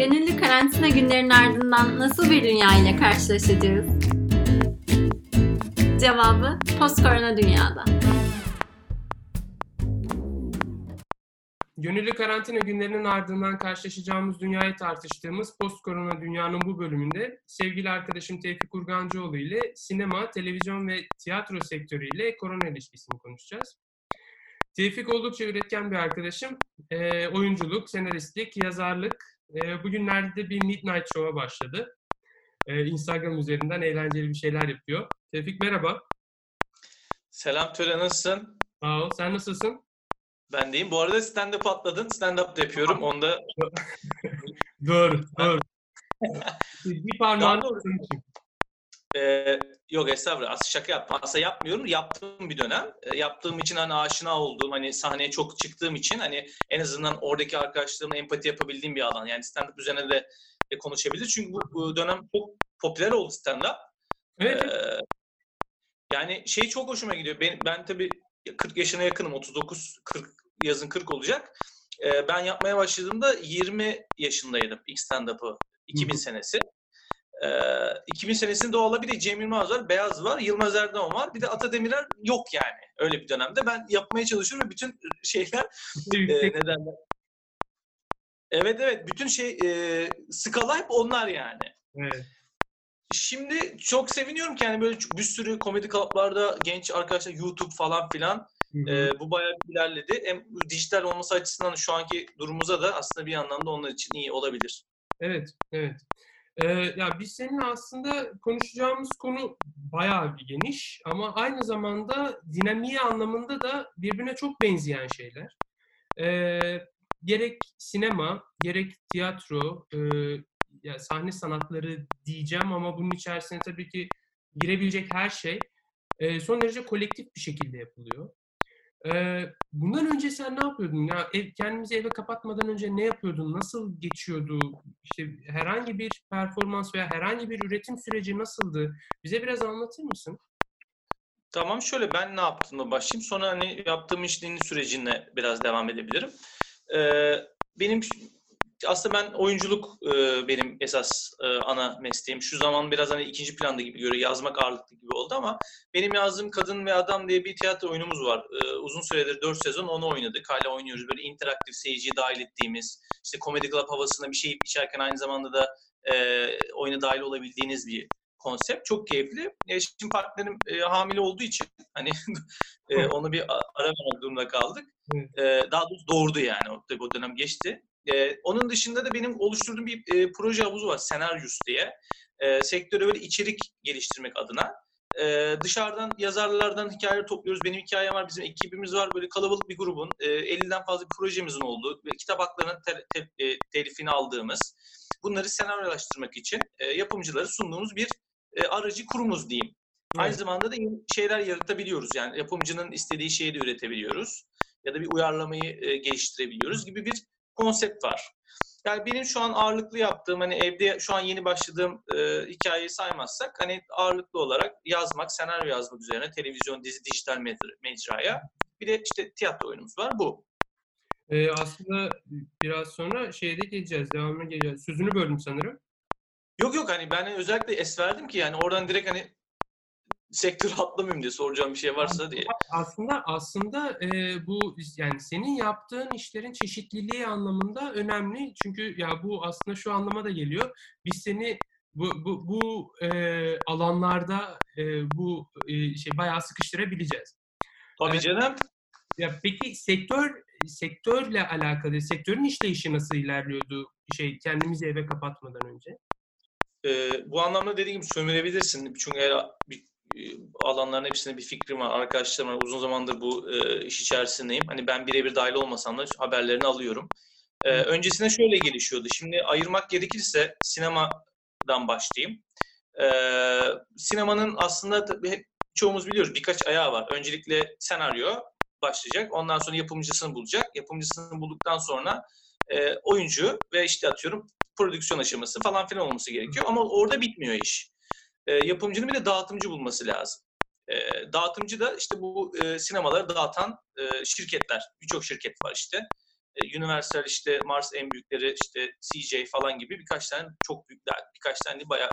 Gönüllü karantina günlerinin ardından nasıl bir dünya ile karşılaşacağız? Cevabı post-korona dünyada. Gönüllü karantina günlerinin ardından karşılaşacağımız dünyayı tartıştığımız post-korona dünyanın bu bölümünde sevgili arkadaşım Tevfik Urgancıoğlu ile sinema, televizyon ve tiyatro sektörüyle korona ilişkisini konuşacağız. Tevfik oldukça üretken bir arkadaşım. E, oyunculuk, senaristlik, yazarlık. E, bugünlerde bir Midnight Show'a başladı. E, Instagram üzerinden eğlenceli bir şeyler yapıyor. Tevfik merhaba. Selam Töre nasılsın? Sağ ol. Sen nasılsın? Ben deyim. Bu arada stand-up atladın. Stand-up da yapıyorum. Onda Doğru, doğru. bir parmağını için. E, yok estağfurullah. Aslında şaka yapma. Aslında yapmıyorum. Yaptığım bir dönem. E, yaptığım için hani aşina olduğum, hani sahneye çok çıktığım için hani en azından oradaki arkadaşlarımla empati yapabildiğim bir alan. Yani stand-up üzerine de e, konuşabilir. Çünkü bu, bu dönem çok popüler oldu stand-up. Evet, Ee, yani şey çok hoşuma gidiyor. Ben, ben tabii 40 yaşına yakınım. 39, 40, yazın 40 olacak. Ee, ben yapmaya başladığımda 20 yaşındaydım ilk stand-up'ı. 2000 Hı hı. senesi. Ee, 2000 senesinde o olabilir. Cem Yılmaz var, Beyaz var, Yılmaz Erdoğan var. Bir de Ata Demirer yok yani öyle bir dönemde. Ben yapmaya çalışıyorum ve bütün şeyler e, yüksek. ne derler? Evet evet bütün şey e, skala hep onlar yani. Evet. Şimdi çok seviniyorum ki yani böyle bir sürü komedi klaplarda genç arkadaşlar YouTube falan filan Hı hı. e, bu bayağı ilerledi. Hem dijital olması açısından şu anki durumumuza da aslında bir yandan da onlar için iyi olabilir. Evet, evet. Ee, ya biz seninle aslında konuşacağımız konu bayağı bir geniş ama aynı zamanda dinamiği anlamında da birbirine çok benzeyen şeyler. Ee, gerek sinema, gerek tiyatro, e, ya sahne sanatları diyeceğim ama bunun içerisine tabii ki girebilecek her şey e, son derece kolektif bir şekilde yapılıyor. Ee, bundan önce sen ne yapıyordun? Ya ev, kendimizi eve kapatmadan önce ne yapıyordun? Nasıl geçiyordu? İşte herhangi bir performans veya herhangi bir üretim süreci nasıldı? Bize biraz anlatır mısın? Tamam şöyle ben ne yaptığımı başlayayım. Sonra hani yaptığım işlerin sürecine biraz devam edebilirim. Ee, benim aslında ben oyunculuk e, benim esas e, ana mesleğim. Şu zaman biraz hani ikinci planda gibi görüyor. Yazmak ağırlıklı gibi oldu ama benim yazdığım Kadın ve Adam diye bir tiyatro oyunumuz var. Ee, uzun süredir 4 sezon onu oynadık. Hala oynuyoruz. Böyle interaktif seyirciyi dahil ettiğimiz, işte Comedy Club havasında bir şey içerken aynı zamanda da e, oyuna dahil olabildiğiniz bir konsept. Çok keyifli. E, şimdi partnerim e, hamile olduğu için hani e, onu bir ara vermek durumunda kaldık. E, daha doğrusu doğurdu yani. O, tabii o dönem geçti. E, onun dışında da benim oluşturduğum bir e, proje havuzu var. Senaryus diye. E, sektöre böyle içerik geliştirmek adına. E, dışarıdan yazarlardan hikayeler topluyoruz. Benim hikayem var, bizim ekibimiz var. Böyle kalabalık bir grubun e, 50'den fazla bir projemizin olduğu kitap haklarının te- te- e, telifini aldığımız bunları senaryolaştırmak için e, yapımcılara sunduğumuz bir e, aracı kurumuz diyeyim. Aynı Evet. zamanda da şeyler yaratabiliyoruz. Yani yapımcının istediği şeyi de üretebiliyoruz. Ya da bir uyarlamayı e, geliştirebiliyoruz gibi bir konsept var. Yani benim şu an ağırlıklı yaptığım hani evde şu an yeni başladığım e, hikayeyi saymazsak hani ağırlıklı olarak yazmak, senaryo yazmak üzerine televizyon, dizi, dijital mecra- mecraya. Bir de işte tiyatro oyunumuz var bu. Ee, aslında biraz sonra şeye de geleceğiz, devamına geleceğiz. Sözünü böldüm sanırım. Yok yok hani ben özellikle es verdim ki yani oradan direkt hani sektör atlamayayım diye soracağım bir şey varsa diye. Aslında aslında e, bu yani senin yaptığın işlerin çeşitliliği anlamında önemli. Çünkü ya bu aslında şu anlama da geliyor. Biz seni bu bu, bu e, alanlarda e, bu e, şey bayağı sıkıştırabileceğiz. Tabii Evet. canım. Ya peki sektör sektörle alakalı sektörün işleyişi nasıl ilerliyordu? Şey kendimizi eve kapatmadan önce. Ee, bu anlamda dediğim gibi sömürebilirsin. Çünkü eğer bir, e, alanların hepsinde bir fikrim var. Arkadaşlarım var. Uzun zamandır bu e, iş içerisindeyim. Hani ben birebir dahil olmasam da haberlerini alıyorum. Hı. öncesinde şöyle gelişiyordu. Şimdi ayırmak gerekirse sinemadan başlayayım. Ee, sinemanın aslında hep çoğumuz biliyoruz birkaç ayağı var. Öncelikle senaryo başlayacak. Ondan sonra yapımcısını bulacak. Yapımcısını bulduktan sonra e, oyuncu ve işte atıyorum prodüksiyon aşaması falan filan olması gerekiyor. Ama orada bitmiyor iş. E, yapımcının bir de dağıtımcı bulması lazım. E, dağıtımcı da işte bu e, sinemaları dağıtan e, şirketler. Birçok şirket var işte. E, Universal işte Mars en büyükleri işte CJ falan gibi birkaç tane çok büyük birkaç tane bayağı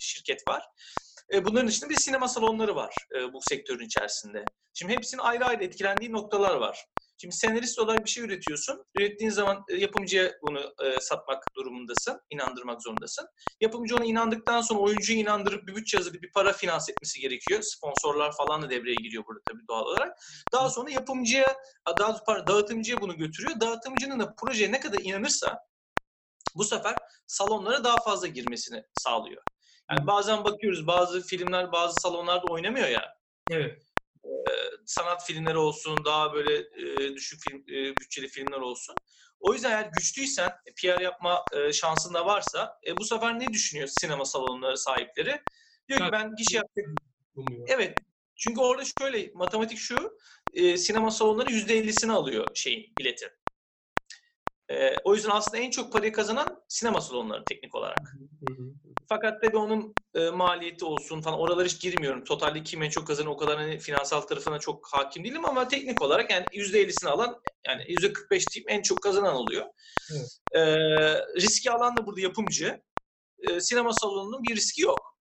şirket var. E, bunların dışında bir sinema salonları var e, bu sektörün içerisinde. Şimdi hepsinin ayrı ayrı etkilendiği noktalar var. Şimdi senarist olarak bir şey üretiyorsun. Ürettiğin zaman e, yapımcıya bunu e, satmak durumundasın, inandırmak zorundasın. Yapımcı ona inandıktan sonra oyuncuyu inandırıp bir bütçe hazırlayıp bir para finans etmesi gerekiyor. Sponsorlar falan da devreye giriyor burada tabii doğal olarak. Daha sonra yapımcıya, daha pardon, dağıtımcıya bunu götürüyor. Dağıtımcının da projeye ne kadar inanırsa bu sefer salonlara daha fazla girmesini sağlıyor. Yani bazen bakıyoruz bazı filmler bazı salonlarda oynamıyor ya. Evet sanat filmleri olsun, daha böyle e, düşük film, e, bütçeli filmler olsun. O yüzden eğer güçlüysen, e, PR yapma e, şansın da varsa e, bu sefer ne düşünüyor sinema salonları sahipleri? Diyor ki ben gişe yapacak. Evet. Çünkü orada şöyle matematik şu, e, sinema salonları %50'sini alıyor şeyin, biletin. E, o yüzden aslında en çok parayı kazanan sinema salonları teknik olarak. Fakat tabii onun e, maliyeti olsun falan oralara hiç girmiyorum. Totalde kim en çok kazanır o kadar hani finansal tarafına çok hakim değilim ama teknik olarak yani %50'sini alan yani %45 diyeyim en çok kazanan oluyor. Evet. E, riski alan da burada yapımcı. E, sinema salonunun bir riski yok.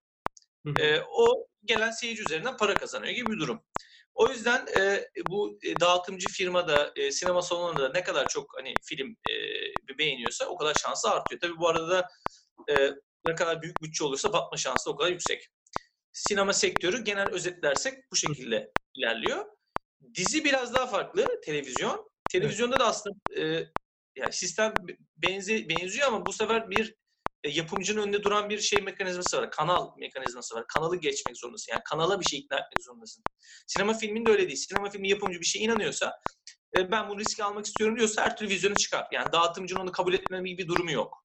E, o gelen seyirci üzerinden para kazanıyor gibi bir durum. O yüzden e, bu e, dağıtımcı firmada, e, sinema salonunda ne kadar çok hani film e, beğeniyorsa o kadar şansı artıyor. Tabii bu arada da e, ne kadar büyük bütçe olursa batma şansı o kadar yüksek. Sinema sektörü genel özetlersek bu şekilde ilerliyor. Dizi biraz daha farklı televizyon. Televizyonda da aslında e, yani sistem benzi, benziyor ama bu sefer bir e, yapımcının önünde duran bir şey mekanizması var. Kanal mekanizması var. Kanalı geçmek zorundasın. Yani kanala bir şey ikna etmek zorundasın. Sinema filminde öyle değil. Sinema filmi yapımcı bir şey inanıyorsa e, ben bu riski almak istiyorum diyorsa her türlü vizyonu çıkar. Yani dağıtımcının onu kabul etmeme gibi bir durumu yok.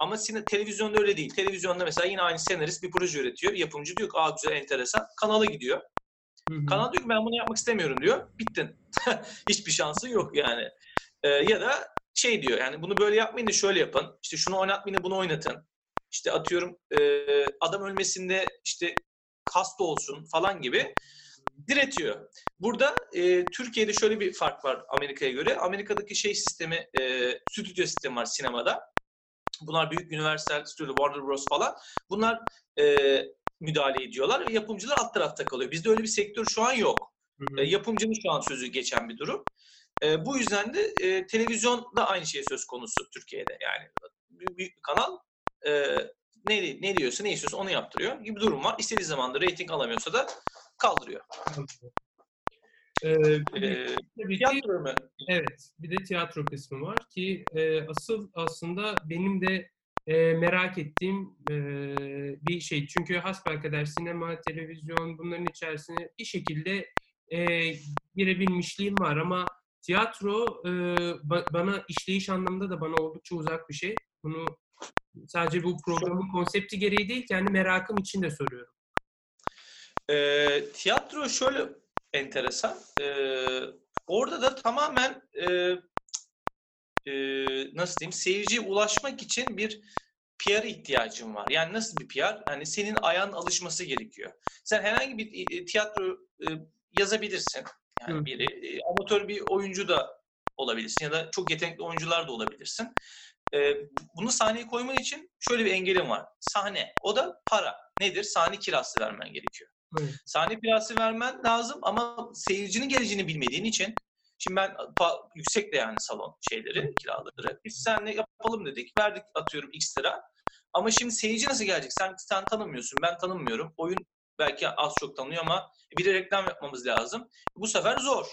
Ama sine, televizyonda öyle değil. Televizyonda mesela yine aynı senarist bir proje üretiyor. Yapımcı diyor ki aa güzel enteresan. Kanala gidiyor. Hı hı. Kanal diyor ki ben bunu yapmak istemiyorum diyor. Bittin. Hiçbir şansın yok yani. Ee, ya da şey diyor yani bunu böyle yapmayın da şöyle yapın. İşte şunu oynatmayın da bunu oynatın. İşte atıyorum e, adam ölmesinde işte kast olsun falan gibi diretiyor. Burada e, Türkiye'de şöyle bir fark var Amerika'ya göre. Amerika'daki şey sistemi, e, stüdyo sistemi var sinemada. Bunlar büyük Universal Studio, Warner Bros falan. Bunlar e, müdahale ediyorlar ve yapımcılar alt tarafta kalıyor. Bizde öyle bir sektör şu an yok. Hı hı. E, yapımcının şu an sözü geçen bir durum. E, bu yüzden de e, televizyonda aynı şey söz konusu Türkiye'de. Yani büyük, büyük bir kanal e, ne, ne diyorsa ne istiyorsa onu yaptırıyor gibi bir durum var. İstediği zaman da reyting alamıyorsa da kaldırıyor. Ee, ee, bir tiyatro mu? Evet, bir de tiyatro kısmı var ki e, asıl aslında benim de e, merak ettiğim e, bir şey. Çünkü hasbelkader sinema, televizyon bunların içerisine bir şekilde e, girebilmişliğim var ama tiyatro e, ba- bana işleyiş anlamında da bana oldukça uzak bir şey. Bunu sadece bu programın konsepti gereği değil, kendi merakım için de soruyorum. E, tiyatro şöyle enteresan. E, orada da tamamen e, e, nasıl diyeyim seyirciye ulaşmak için bir PR ihtiyacın var. Yani nasıl bir PR? Hani senin ayağın alışması gerekiyor. Sen herhangi bir e, tiyatro e, yazabilirsin. Yani bir e, amatör bir oyuncu da olabilirsin ya da çok yetenekli oyuncular da olabilirsin. E, bunu sahneye koyman için şöyle bir engelin var. Sahne. O da para. Nedir? Sahne kirası vermen gerekiyor. Evet. Sahne kirası vermen lazım ama seyircinin geleceğini bilmediğin için Şimdi ben yüksek de yani salon şeyleri, kiraları. Biz seninle yapalım dedik. Verdik atıyorum x lira. Ama şimdi seyirci nasıl gelecek? Sen sen tanımıyorsun, ben tanımıyorum. Oyun belki az çok tanıyor ama bir de reklam yapmamız lazım. Bu sefer zor.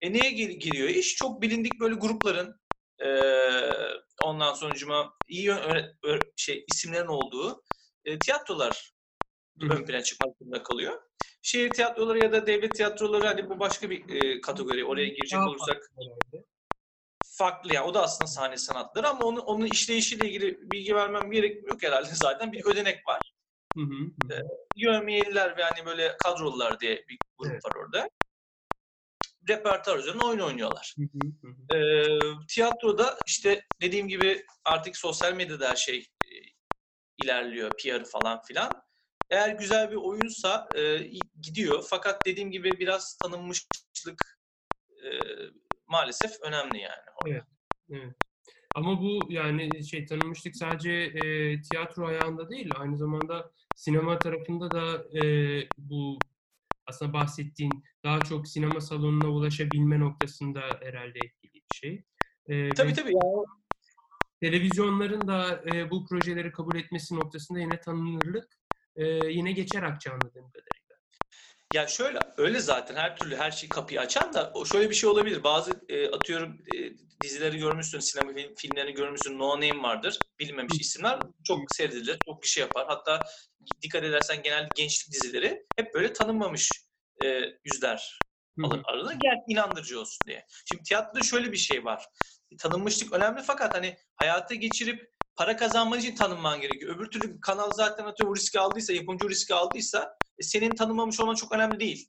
E neye giriyor iş? Çok bilindik böyle grupların e, ondan sonucuma iyi şey isimlerin olduğu e, tiyatrolar ön plana çıkmak zorunda kalıyor. Şehir tiyatroları ya da devlet tiyatroları hani bu başka bir e, kategori. Oraya girecek Daha olursak farklı yani o da aslında sahne sanatları ama onun, onun işleyişiyle ilgili bilgi vermem gerek yok herhalde zaten bir ödenek var. Hı hı. E, Yövmiyeliler ve hani böyle kadrolular diye bir grup evet. var orada. Repertuar üzerine oyun oynuyorlar. Hı hı hı. E, tiyatroda işte dediğim gibi artık sosyal medyada her şey e, ilerliyor. PR falan filan. Eğer güzel bir oyunsa e, gidiyor. Fakat dediğim gibi biraz tanınmışlık e, maalesef önemli yani. Evet. Evet. Ama bu yani şey tanınmışlık sadece e, tiyatro ayağında değil, aynı zamanda sinema tarafında da e, bu aslında bahsettiğin daha çok sinema salonuna ulaşabilme noktasında herhalde etkili bir şey. E, Tabii tabii. Yani televizyonların da e, bu projeleri kabul etmesi noktasında yine tanınırlık e, yine geçer akçe anladığım kadarıyla. Ya şöyle öyle zaten her türlü her şey kapıyı açan da şöyle bir şey olabilir. Bazı e, atıyorum e, dizileri görmüşsün, sinema film, filmlerini görmüşsün. No Name vardır. Bilinmemiş isimler çok seyredilir, çok kişi yapar. Hatta dikkat edersen genelde gençlik dizileri hep böyle tanınmamış e, yüzler Alır aralarına gel inandırıcı olsun diye. Şimdi tiyatroda şöyle bir şey var. Tanınmışlık önemli fakat hani hayata geçirip para kazanman için tanınman gerekiyor. Öbür türlü kanal zaten atıyorum riski aldıysa, yapımcı riski aldıysa e, senin tanınmamış olman çok önemli değil.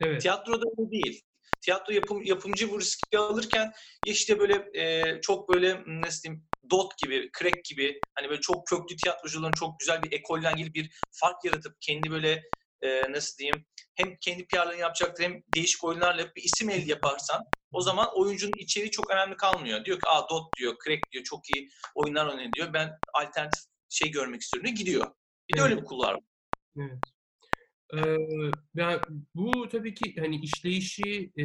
Evet. Tiyatroda öyle değil. Tiyatro yapım, yapımcı bu riski alırken işte böyle e, çok böyle m, nasıl diyeyim dot gibi, crack gibi hani böyle çok köklü tiyatrocuların çok güzel bir ekolden gelip bir fark yaratıp kendi böyle e, nasıl diyeyim hem kendi PR'larını yapacaktır hem değişik oyunlarla bir isim elde yaparsan o zaman oyuncunun içeriği çok önemli kalmıyor. Diyor ki aa dot diyor, crack diyor, çok iyi oyunlar oynuyor diyor. Ben alternatif şey görmek istiyorum diyor, gidiyor. Bir de Evet. öyle bir kullar var. Evet. Ee, ya bu tabii ki hani işleyişi e,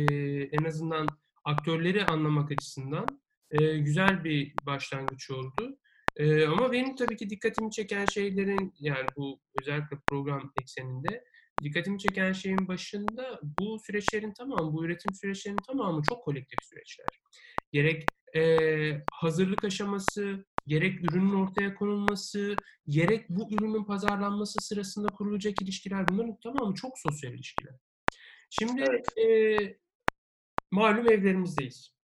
en azından aktörleri anlamak açısından e, güzel bir başlangıç oldu. E, ama benim tabii ki dikkatimi çeken şeylerin yani bu özellikle program ekseninde dikkatimi çeken şeyin başında bu süreçlerin tamamı, bu üretim süreçlerinin tamamı çok kolektif süreçler. Gerek e, hazırlık aşaması, gerek ürünün ortaya konulması, gerek bu ürünün pazarlanması sırasında kurulacak ilişkiler bunların tamamı çok sosyal ilişkiler. Şimdi Evet. e, malum evlerimizdeyiz.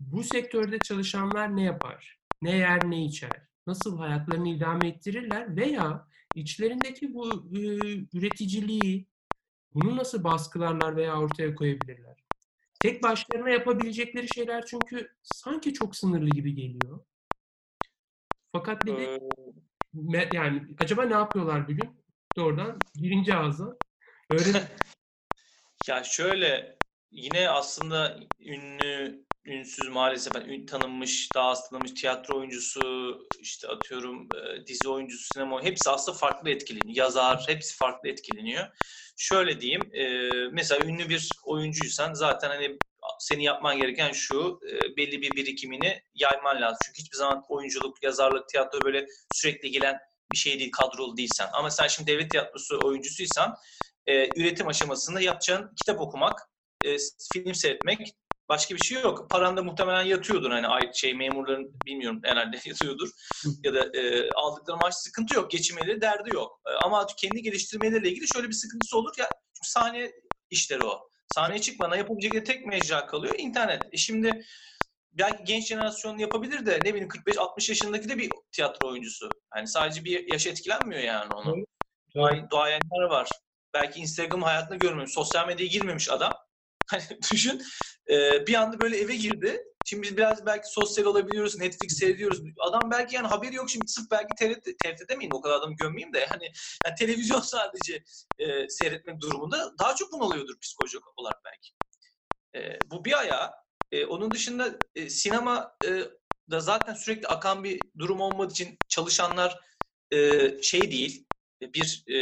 Bu sektörde çalışanlar ne yapar? Ne yer, ne içer? Nasıl hayatlarını idame ettirirler? Veya içlerindeki bu e, üreticiliği bunu nasıl baskılarlar veya ortaya koyabilirler? Tek başlarına yapabilecekleri şeyler çünkü sanki çok sınırlı gibi geliyor. Fakat bir de Ee, yani acaba ne yapıyorlar bugün? Doğrudan birinci ağızdan öğrenin. Ya şöyle yine aslında ünlü, ünsüz maalesef yani tanınmış, daha az tanınmış tiyatro oyuncusu, işte atıyorum e, dizi oyuncusu, sinema hepsi aslında farklı etkileniyor. Yazar, hepsi farklı etkileniyor. Şöyle diyeyim, e, mesela ünlü bir oyuncuysan zaten hani senin yapman gereken şu, e, belli bir birikimini yayman lazım. Çünkü hiçbir zaman oyunculuk, yazarlık, tiyatro böyle sürekli gelen bir şey değil, kadrolu değilsen. Ama sen şimdi devlet tiyatrosu oyuncusuysan e, üretim aşamasında yapacağın kitap okumak, e, film seyretmek başka bir şey yok. Paran da muhtemelen yatıyordur hani ay şey memurların bilmiyorum herhalde yatıyordur ya da e, aldıkları maaş sıkıntı yok. Geçinmeleri derdi yok. E, ama kendi geliştirmeleriyle ilgili şöyle bir sıkıntısı olur ya çünkü sahne işleri o. Sahneye çıkmana yapabilecekleri tek mecra kalıyor internet. E şimdi belki genç jenerasyon yapabilir de ne bileyim 45-60 yaşındaki de bir tiyatro oyuncusu. Yani sadece bir yaş etkilenmiyor yani onu. Evet. Duayenler var. Belki Instagram hayatını görmemiş, sosyal medyaya girmemiş adam. Hani düşün e, bir anda böyle eve girdi. Şimdi biz biraz belki sosyal olabiliyoruz, Netflix seyrediyoruz. Adam belki yani haberi yok şimdi sırf belki TRT, demeyin o kadar adamı gömmeyeyim de yani, yani televizyon sadece e, seyretmek durumunda daha çok bunalıyordur psikolojik olarak belki. E, bu bir ayağı. E, onun dışında e, sinema e, da zaten sürekli akan bir durum olmadığı için çalışanlar e, şey değil, bir e,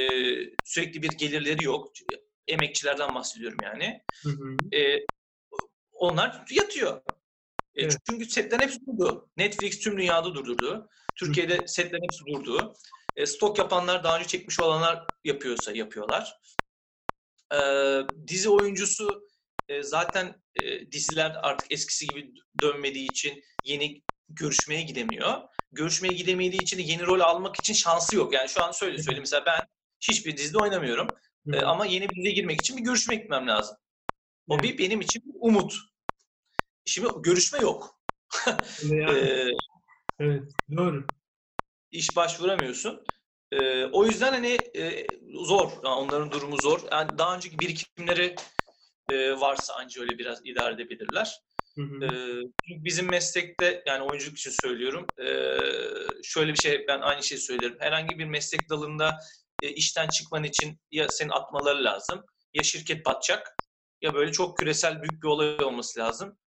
sürekli bir gelirleri yok. Emekçilerden bahsediyorum yani. Hı hı. E, onlar yatıyor. E, Evet. Çünkü setlerin hepsi durdu. Netflix tüm dünyada durdurdu. Türkiye'de setlerin hepsi durdu. E, stok yapanlar daha önce çekmiş olanlar yapıyorsa yapıyorlar. E, dizi oyuncusu e, zaten e, diziler artık eskisi gibi dönmediği için yeni görüşmeye gidemiyor. Görüşmeye gidemediği için de yeni rol almak için şansı yok. Yani şu an şöyle söyleyeyim. Mesela ben hiçbir dizide oynamıyorum. E, ama yeni bir diziye girmek için bir görüşmeye gitmem lazım. O Evet. bir benim için bir umut. Şimdi görüşme yok. Yani, E, evet, doğru. iş başvuramıyorsun. E, o yüzden hani e, zor. Yani onların durumu zor. Yani daha önceki birikimleri e, varsa anca öyle biraz idare edebilirler. Hı hı. E, çünkü bizim meslekte yani oyunculuk için söylüyorum. e, şöyle bir şey ben aynı şeyi söylerim. Herhangi bir meslek dalında e, işten çıkman için ya seni atmaları lazım ya şirket batacak ya böyle çok küresel büyük bir olay olması lazım.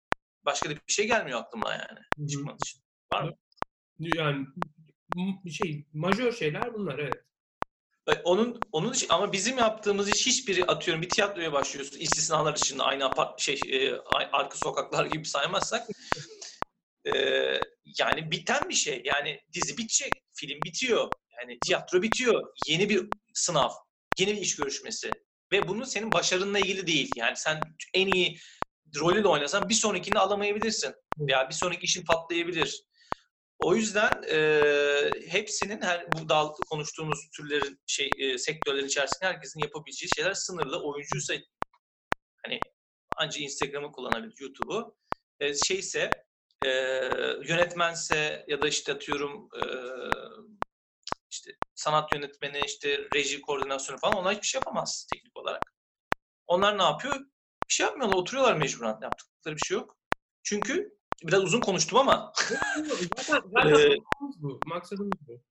Başka da bir şey gelmiyor aklıma yani çıkmak için. Var mı? Yani şey majör şeyler bunlar evet. E, Onun onun için ama bizim yaptığımız iş hiçbiri atıyorum bir tiyatroya başlıyorsun istisnalar dışında aynı apart şey e, arka sokaklar gibi saymazsak e, yani biten bir şey yani dizi bitecek film bitiyor yani tiyatro bitiyor yeni bir sınav yeni bir iş görüşmesi ve bunu senin başarınla ilgili değil yani sen en iyi rolü de oynasan bir sonrakini alamayabilirsin veya bir sonraki işin patlayabilir. O yüzden e, hepsinin her bu dal konuştuğumuz türlerin şey e, sektörlerin içerisinde herkesin yapabileceği şeyler sınırlı. Oyuncuysa hani anca Instagram'ı kullanabilir, YouTube'u. E, şeyse e, yönetmense ya da işte atıyorum e, işte sanat yönetmeni, işte reji koordinasyonu falan onlar hiçbir şey yapamaz teknik olarak. Onlar ne yapıyor? Bir şey yapmıyorlar, oturuyorlar mecburen. Yaptıkları bir şey yok. Çünkü biraz uzun konuştum ama Zaten, zaten Ee, bu. Maksadımız bu.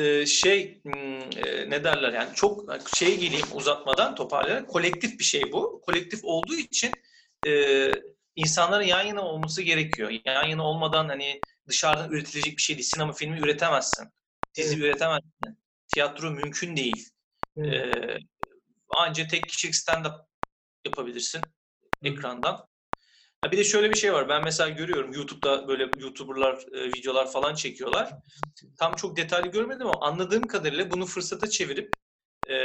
e, şey hmm, e, ne derler yani çok şey geleyim uzatmadan toparlayarak kolektif bir şey bu. Kolektif olduğu için e, insanların yan yana olması gerekiyor. Yan yana olmadan hani dışarıdan üretilecek bir şey değil. Sinema filmi üretemezsin. Dizi üretemezsin. Tiyatro mümkün değil. Evet. E, anca tek kişilik stand-up yapabilirsin ekrandan. Ha bir de şöyle bir şey var. Ben mesela görüyorum YouTube'da böyle YouTuber'lar e, videolar falan çekiyorlar. Tam çok detaylı görmedim ama anladığım kadarıyla bunu fırsata çevirip e,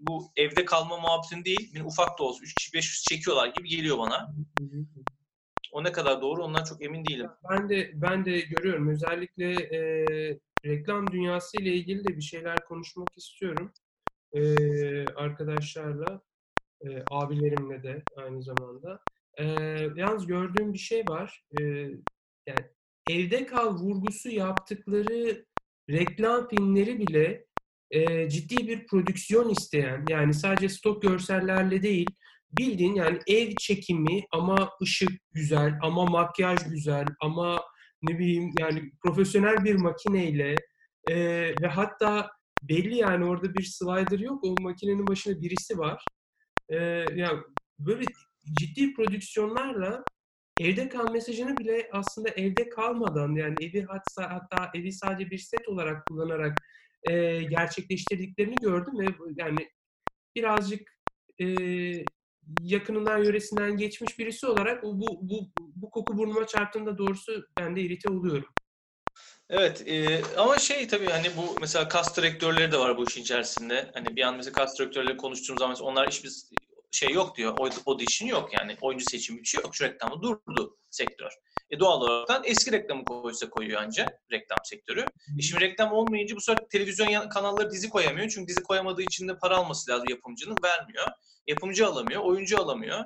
bu evde kalma muhabbetini değil, bir ufak da olsa 3 kişi 500 çekiyorlar gibi geliyor bana. O ne kadar doğru ondan çok emin değilim. Ben de ben de görüyorum. Özellikle e, reklam dünyası ile ilgili de bir şeyler konuşmak istiyorum. E, arkadaşlarla, e, abilerimle de aynı zamanda. E, yalnız gördüğüm bir şey var. E, yani evde kal vurgusu yaptıkları reklam filmleri bile e, ciddi bir prodüksiyon isteyen, yani sadece stok görsellerle değil, bildiğin yani ev çekimi ama ışık güzel, ama makyaj güzel, ama ne bileyim yani profesyonel bir makineyle e, ve hatta belli yani orada bir slider yok, o makinenin başında birisi var. E, yani böyle ciddi prodüksiyonlarla evde kal mesajını bile aslında evde kalmadan yani evi hatta, hatta evi sadece bir set olarak kullanarak e, gerçekleştirdiklerini gördüm ve yani birazcık e, yakınından yöresinden geçmiş birisi olarak bu, bu, bu, bu koku burnuma çarptığında doğrusu ben de irite oluyorum. Evet e, ama şey tabii hani bu mesela kas direktörleri de var bu işin içerisinde. Hani bir an mesela kas direktörleri konuştuğumuz zaman onlar hiçbir şey yok diyor. O, işin yok yani. Oyuncu seçimi bir şey yok. Şu reklamı durdu sektör. E doğal olarak eski reklamı koysa koyuyor anca reklam sektörü. E şimdi reklam olmayınca bu sefer televizyon kanalları dizi koyamıyor. Çünkü dizi koyamadığı için de para alması lazım yapımcının. Vermiyor. Yapımcı alamıyor. Oyuncu alamıyor.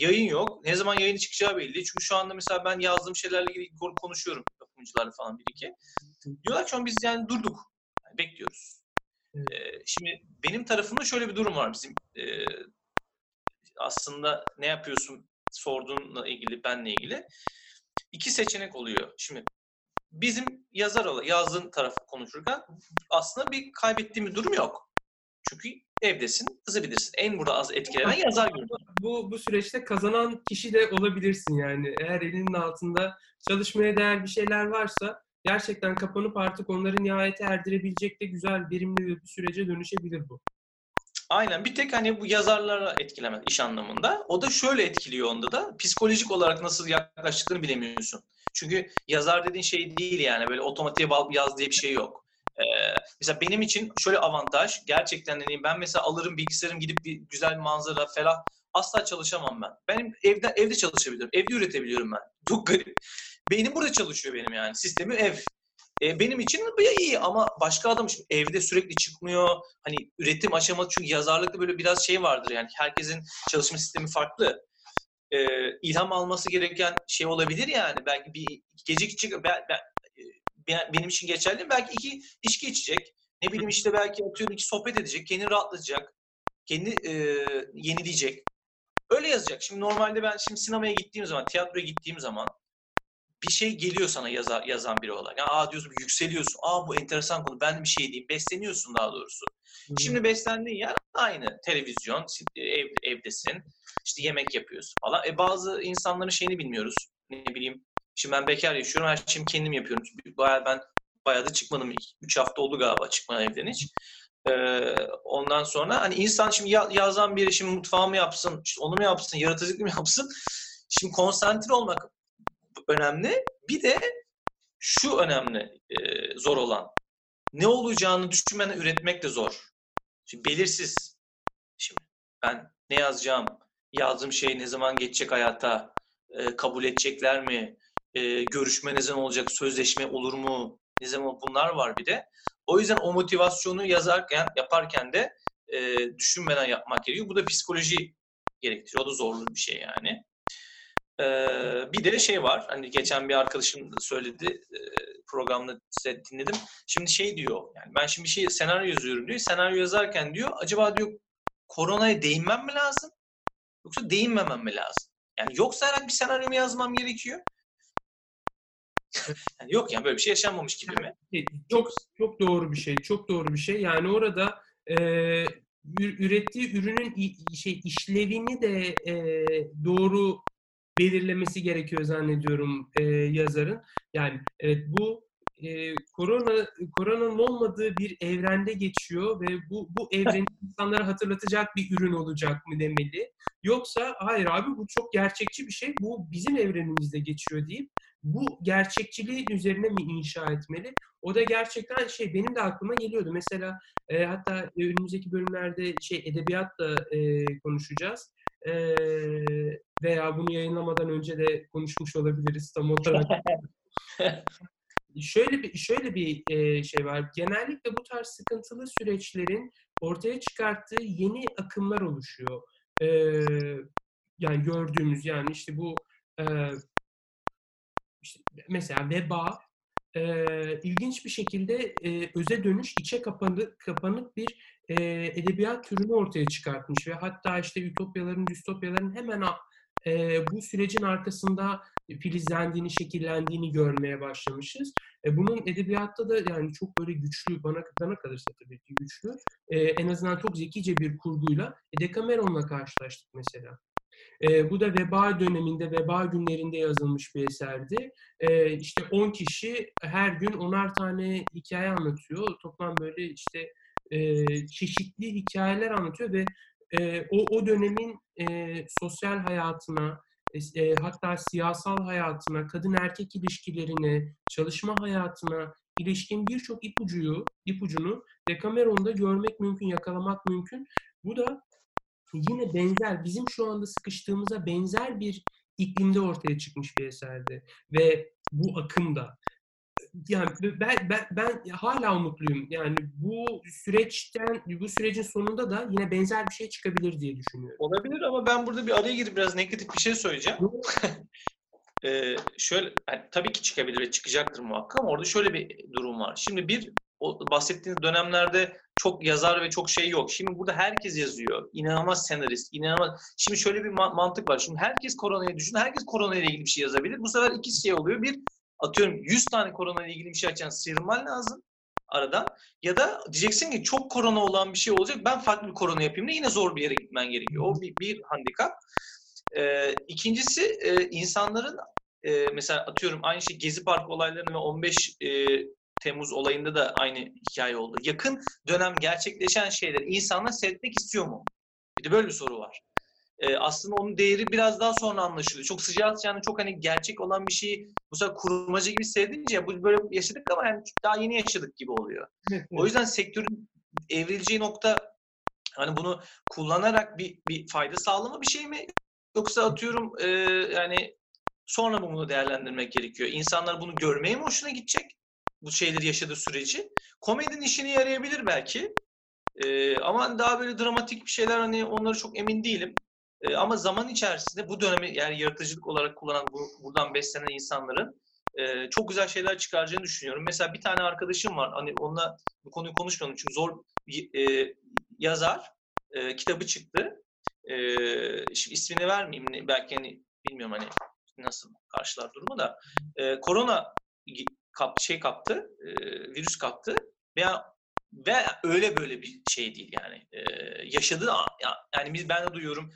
Yayın yok. Ne zaman yayını çıkacağı belli. Çünkü şu anda mesela ben yazdığım şeylerle ilgili ko- konuşuyorum yapımcılarla falan bir iki. Diyorlar ki "Ama biz yani durduk. Yani bekliyoruz. Ee, şimdi benim tarafımda şöyle bir durum var bizim. Ee, aslında ne yapıyorsun sorduğunla ilgili, benle ilgili. iki seçenek oluyor. Şimdi bizim yazar olan, yazdığın tarafı konuşurken aslında bir kaybettiğim bir durum yok. Çünkü evdesin, yazabilirsin. En burada az etkilenen yazar görünüyor. Bu, bu süreçte kazanan kişi de olabilirsin yani. Eğer elinin altında çalışmaya değer bir şeyler varsa gerçekten kapanıp artık onları nihayete erdirebilecek de güzel, verimli bir sürece dönüşebilir bu. Aynen. Bir tek hani bu yazarlara etkilemez iş anlamında. O da şöyle etkiliyor onda da. Psikolojik olarak nasıl yaklaştıklarını bilemiyorsun. Çünkü yazar dediğin şey değil yani. Böyle otomatiğe bal yaz diye bir şey yok. Ee, mesela benim için şöyle avantaj. Gerçekten hani ben mesela alırım bilgisayarım gidip bir güzel manzara ferah asla çalışamam ben. Benim evde evde çalışabiliyorum. Evde üretebiliyorum ben. Çok garip. Beynim burada çalışıyor benim yani. Sistemi ev. E, benim için iyi ama başka adam şimdi evde sürekli çıkmıyor. Hani üretim aşaması çünkü yazarlıkta böyle biraz şey vardır yani herkesin çalışma sistemi farklı. E, ilham alması gereken şey olabilir yani. Belki bir gece çık ben, ben, ben- benim için geçerli. Belki iki içki içecek. Ne bileyim işte belki atıyorum iki sohbet edecek. Kendini rahatlatacak. Kendi e, yenileyecek. Öyle yazacak. Şimdi normalde ben şimdi sinemaya gittiğim zaman, tiyatroya gittiğim zaman bir şey geliyor sana yazar, yazan biri olarak. Yani, aa diyorsun yükseliyorsun. Aa bu enteresan konu. Ben bir şey diyeyim. Besleniyorsun daha doğrusu. Şimdi beslendiğin yer aynı. Televizyon, ev, evdesin. İşte yemek yapıyorsun falan. E bazı insanların şeyini bilmiyoruz. Ne bileyim. Şimdi ben bekar yaşıyorum. Her şeyimi kendim yapıyorum. Bayağı ben bayağı da çıkmadım. 3 hafta oldu galiba çıkmadan evden hiç. Ee, ondan sonra hani insan şimdi yazan biri şimdi mutfağımı yapsın, işte onu mu yapsın, yaratıcılık mı yapsın? Şimdi konsantre olmak önemli. Bir de şu önemli, e, zor olan. Ne olacağını düşünmeden üretmek de zor. Şimdi belirsiz. Şimdi ben ne yazacağım, yazdığım şey ne zaman geçecek hayata, e, kabul edecekler mi, e, görüşme ne zaman olacak, sözleşme olur mu, ne zaman bunlar var bir de. O yüzden o motivasyonu yazarken, yaparken de e, düşünmeden yapmak gerekiyor. Bu da psikoloji gerektiriyor. O da zorlu bir şey yani. Ee, bir de şey var. Hani geçen bir arkadaşım söyledi e, programda dinledim. Şimdi şey diyor. Yani ben şimdi şey senaryo yazıyorum diyor. Senaryo yazarken diyor acaba diyor koronaya değinmem mi lazım? Yoksa değinmemem mi lazım? Yani yoksa herhangi bir senaryo mu yazmam gerekiyor? yani yok yani böyle bir şey yaşanmamış gibi mi? Çok çok doğru bir şey. Çok doğru bir şey. Yani orada e, ürettiği ürünün şey işlevini de e, doğru belirlemesi gerekiyor zannediyorum e, yazarın. Yani evet bu e, korona koronanın olmadığı bir evrende geçiyor ve bu bu evreni insanlara hatırlatacak bir ürün olacak mı demeli. Yoksa hayır abi bu çok gerçekçi bir şey. Bu bizim evrenimizde geçiyor deyip bu gerçekçiliğin üzerine mi inşa etmeli? O da gerçekten şey benim de aklıma geliyordu. Mesela e, hatta önümüzdeki bölümlerde şey edebiyatla e, konuşacağız. E, veya bunu yayınlamadan önce de konuşmuş olabiliriz tam olarak. şöyle bir şöyle bir e, şey var. Genellikle bu tarz sıkıntılı süreçlerin ortaya çıkarttığı yeni akımlar oluşuyor. E, yani gördüğümüz yani işte bu e, işte mesela veba e, ilginç bir şekilde e, öze dönüş, içe kapanık, kapanık bir e, edebiyat türünü ortaya çıkartmış ve hatta işte ütopyaların, distopyaların hemen e, bu sürecin arkasında filizlendiğini, şekillendiğini görmeye başlamışız. E, bunun edebiyatta da yani çok böyle güçlü, bana, bana kalırsa tabii ki güçlü, e, en azından çok zekice bir kurguyla e, Decameron'la karşılaştık mesela. E, bu da veba döneminde, veba günlerinde yazılmış bir eserdi. E, işte 10 kişi her gün onar tane hikaye anlatıyor. Toplam böyle işte e, çeşitli hikayeler anlatıyor ve e, o, o dönemin e, sosyal hayatına, e, hatta siyasal hayatına, kadın erkek ilişkilerine, çalışma hayatına ilişkin birçok ipucuyu, ipucunu Decameron'da görmek mümkün, yakalamak mümkün. Bu da yine benzer, bizim şu anda sıkıştığımıza benzer bir iklimde ortaya çıkmış bir eserdi. Ve bu akımda yani ben, ben, ben hala umutluyum. Yani bu süreçten, bu sürecin sonunda da yine benzer bir şey çıkabilir diye düşünüyorum. Olabilir ama ben burada bir araya girip biraz negatif bir şey söyleyeceğim. ee, şöyle, yani tabii ki çıkabilir ve çıkacaktır muhakkak ama orada şöyle bir durum var. Şimdi bir, o bahsettiğiniz dönemlerde çok yazar ve çok şey yok. Şimdi burada herkes yazıyor. İnanılmaz senarist, inanılmaz. Şimdi şöyle bir mantık var. Şimdi herkes koronayı düşün, herkes koronayla ilgili bir şey yazabilir. Bu sefer iki şey oluyor. Bir, atıyorum 100 tane korona ile ilgili bir şey açan sıyrılman lazım aradan. Ya da diyeceksin ki çok korona olan bir şey olacak. Ben farklı bir korona yapayım da yine zor bir yere gitmen gerekiyor. O bir, bir handikap. Ee, ikincisi e, insanların e, mesela atıyorum aynı şey Gezi Park olaylarını ve 15 e, Temmuz olayında da aynı hikaye oldu. Yakın dönem gerçekleşen şeyler insanlar seyretmek istiyor mu? Bir de böyle bir soru var e, aslında onun değeri biraz daha sonra anlaşılıyor. Çok sıcağı yani çok hani gerçek olan bir şeyi bu sefer kurmaca gibi sevdiğince bu böyle yaşadık ama yani daha yeni yaşadık gibi oluyor. o yüzden sektörün evrileceği nokta hani bunu kullanarak bir, bir fayda sağlama bir şey mi? Yoksa atıyorum e, yani sonra mı bunu değerlendirmek gerekiyor? İnsanlar bunu görmeye mi hoşuna gidecek? Bu şeyleri yaşadığı süreci. Komedinin işini yarayabilir belki. Ee, ama daha böyle dramatik bir şeyler hani onları çok emin değilim. E, ama zaman içerisinde bu dönemi yani yaratıcılık olarak kullanan bu, buradan beslenen insanların e, çok güzel şeyler çıkaracağını düşünüyorum. Mesela bir tane arkadaşım var. Hani onunla bu konuyu konuşmayalım çünkü zor e, yazar e, kitabı çıktı. E, şimdi ismini vermeyeyim. Belki hani bilmiyorum hani nasıl karşılar durumu da. E, korona kap, şey kaptı, e, virüs kaptı veya ve öyle böyle bir şey değil yani. E, yaşadığı yani biz ben de duyuyorum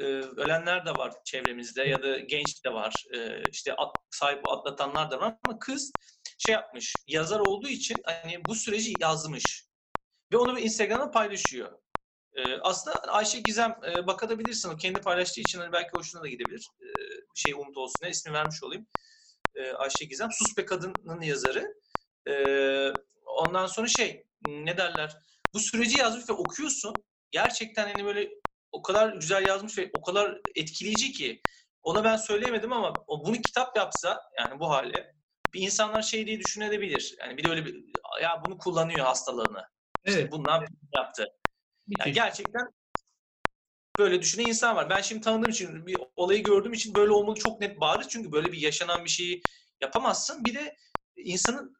e, ölenler de var çevremizde ya da genç de var. E, işte at, sahip atlatanlar da var ama kız şey yapmış. Yazar olduğu için hani bu süreci yazmış. Ve onu bir Instagram'a paylaşıyor. E, aslında Ayşe Gizem e, bakabilirsin. O kendi paylaştığı için hani belki hoşuna da gidebilir. E, şey umut olsun diye ismi vermiş olayım. E, Ayşe Gizem. Sus be kadının yazarı. E, ondan sonra şey ne derler? Bu süreci yazmış ve okuyorsun. Gerçekten hani böyle o kadar güzel yazmış ve o kadar etkileyici ki ona ben söyleyemedim ama o bunu kitap yapsa yani bu hale bir insanlar şey diye düşünebilir. Yani bir de öyle bir ya bunu kullanıyor hastalığını. Evet. İşte bundan yaptı. Müthiş. Yani gerçekten böyle düşünen insan var. Ben şimdi tanıdığım için, bir olayı gördüğüm için böyle olmalı çok net bariz. Çünkü böyle bir yaşanan bir şeyi yapamazsın. Bir de insanın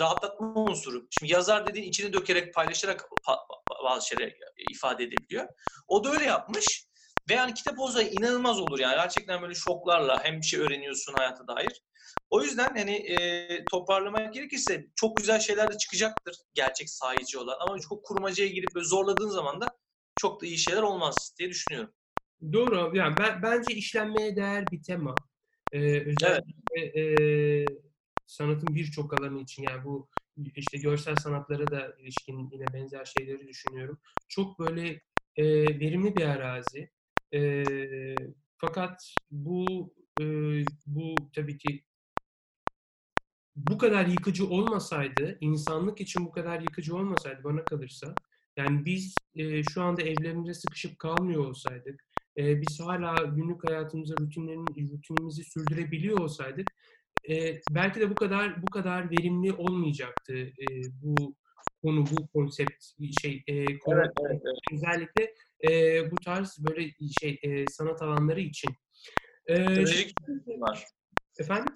rahatlatma unsuru. Şimdi yazar dediğin içine dökerek, paylaşarak pa- bazı şeyler ifade edebiliyor. O da öyle yapmış. Ve yani kitap olsa inanılmaz olur yani. Gerçekten böyle şoklarla hem bir şey öğreniyorsun hayata dair. O yüzden hani e, toparlamak gerekirse çok güzel şeyler de çıkacaktır gerçek sahici olan. Ama çok kurmacaya girip böyle zorladığın zaman da çok da iyi şeyler olmaz diye düşünüyorum. Doğru. Yani ben, bence işlenmeye değer bir tema. Ee, özellikle e, sanatın birçok alanı için yani bu işte görsel sanatlara da ilişkin yine benzer şeyleri düşünüyorum. Çok böyle e, verimli bir arazi. E, fakat bu e, bu tabii ki bu kadar yıkıcı olmasaydı, insanlık için bu kadar yıkıcı olmasaydı bana kalırsa, yani biz e, şu anda evlerimize sıkışıp kalmıyor olsaydık, e, biz hala günlük hayatımıza rutinlerin, rutinimizi sürdürebiliyor olsaydık, e, belki de bu kadar bu kadar verimli olmayacaktı e, bu konu, bu konsept şey e, konu, Evet, evet, evet. özellikle e, bu tarz böyle şey e, sanat alanları için. E, Trajik durumlar. efendim?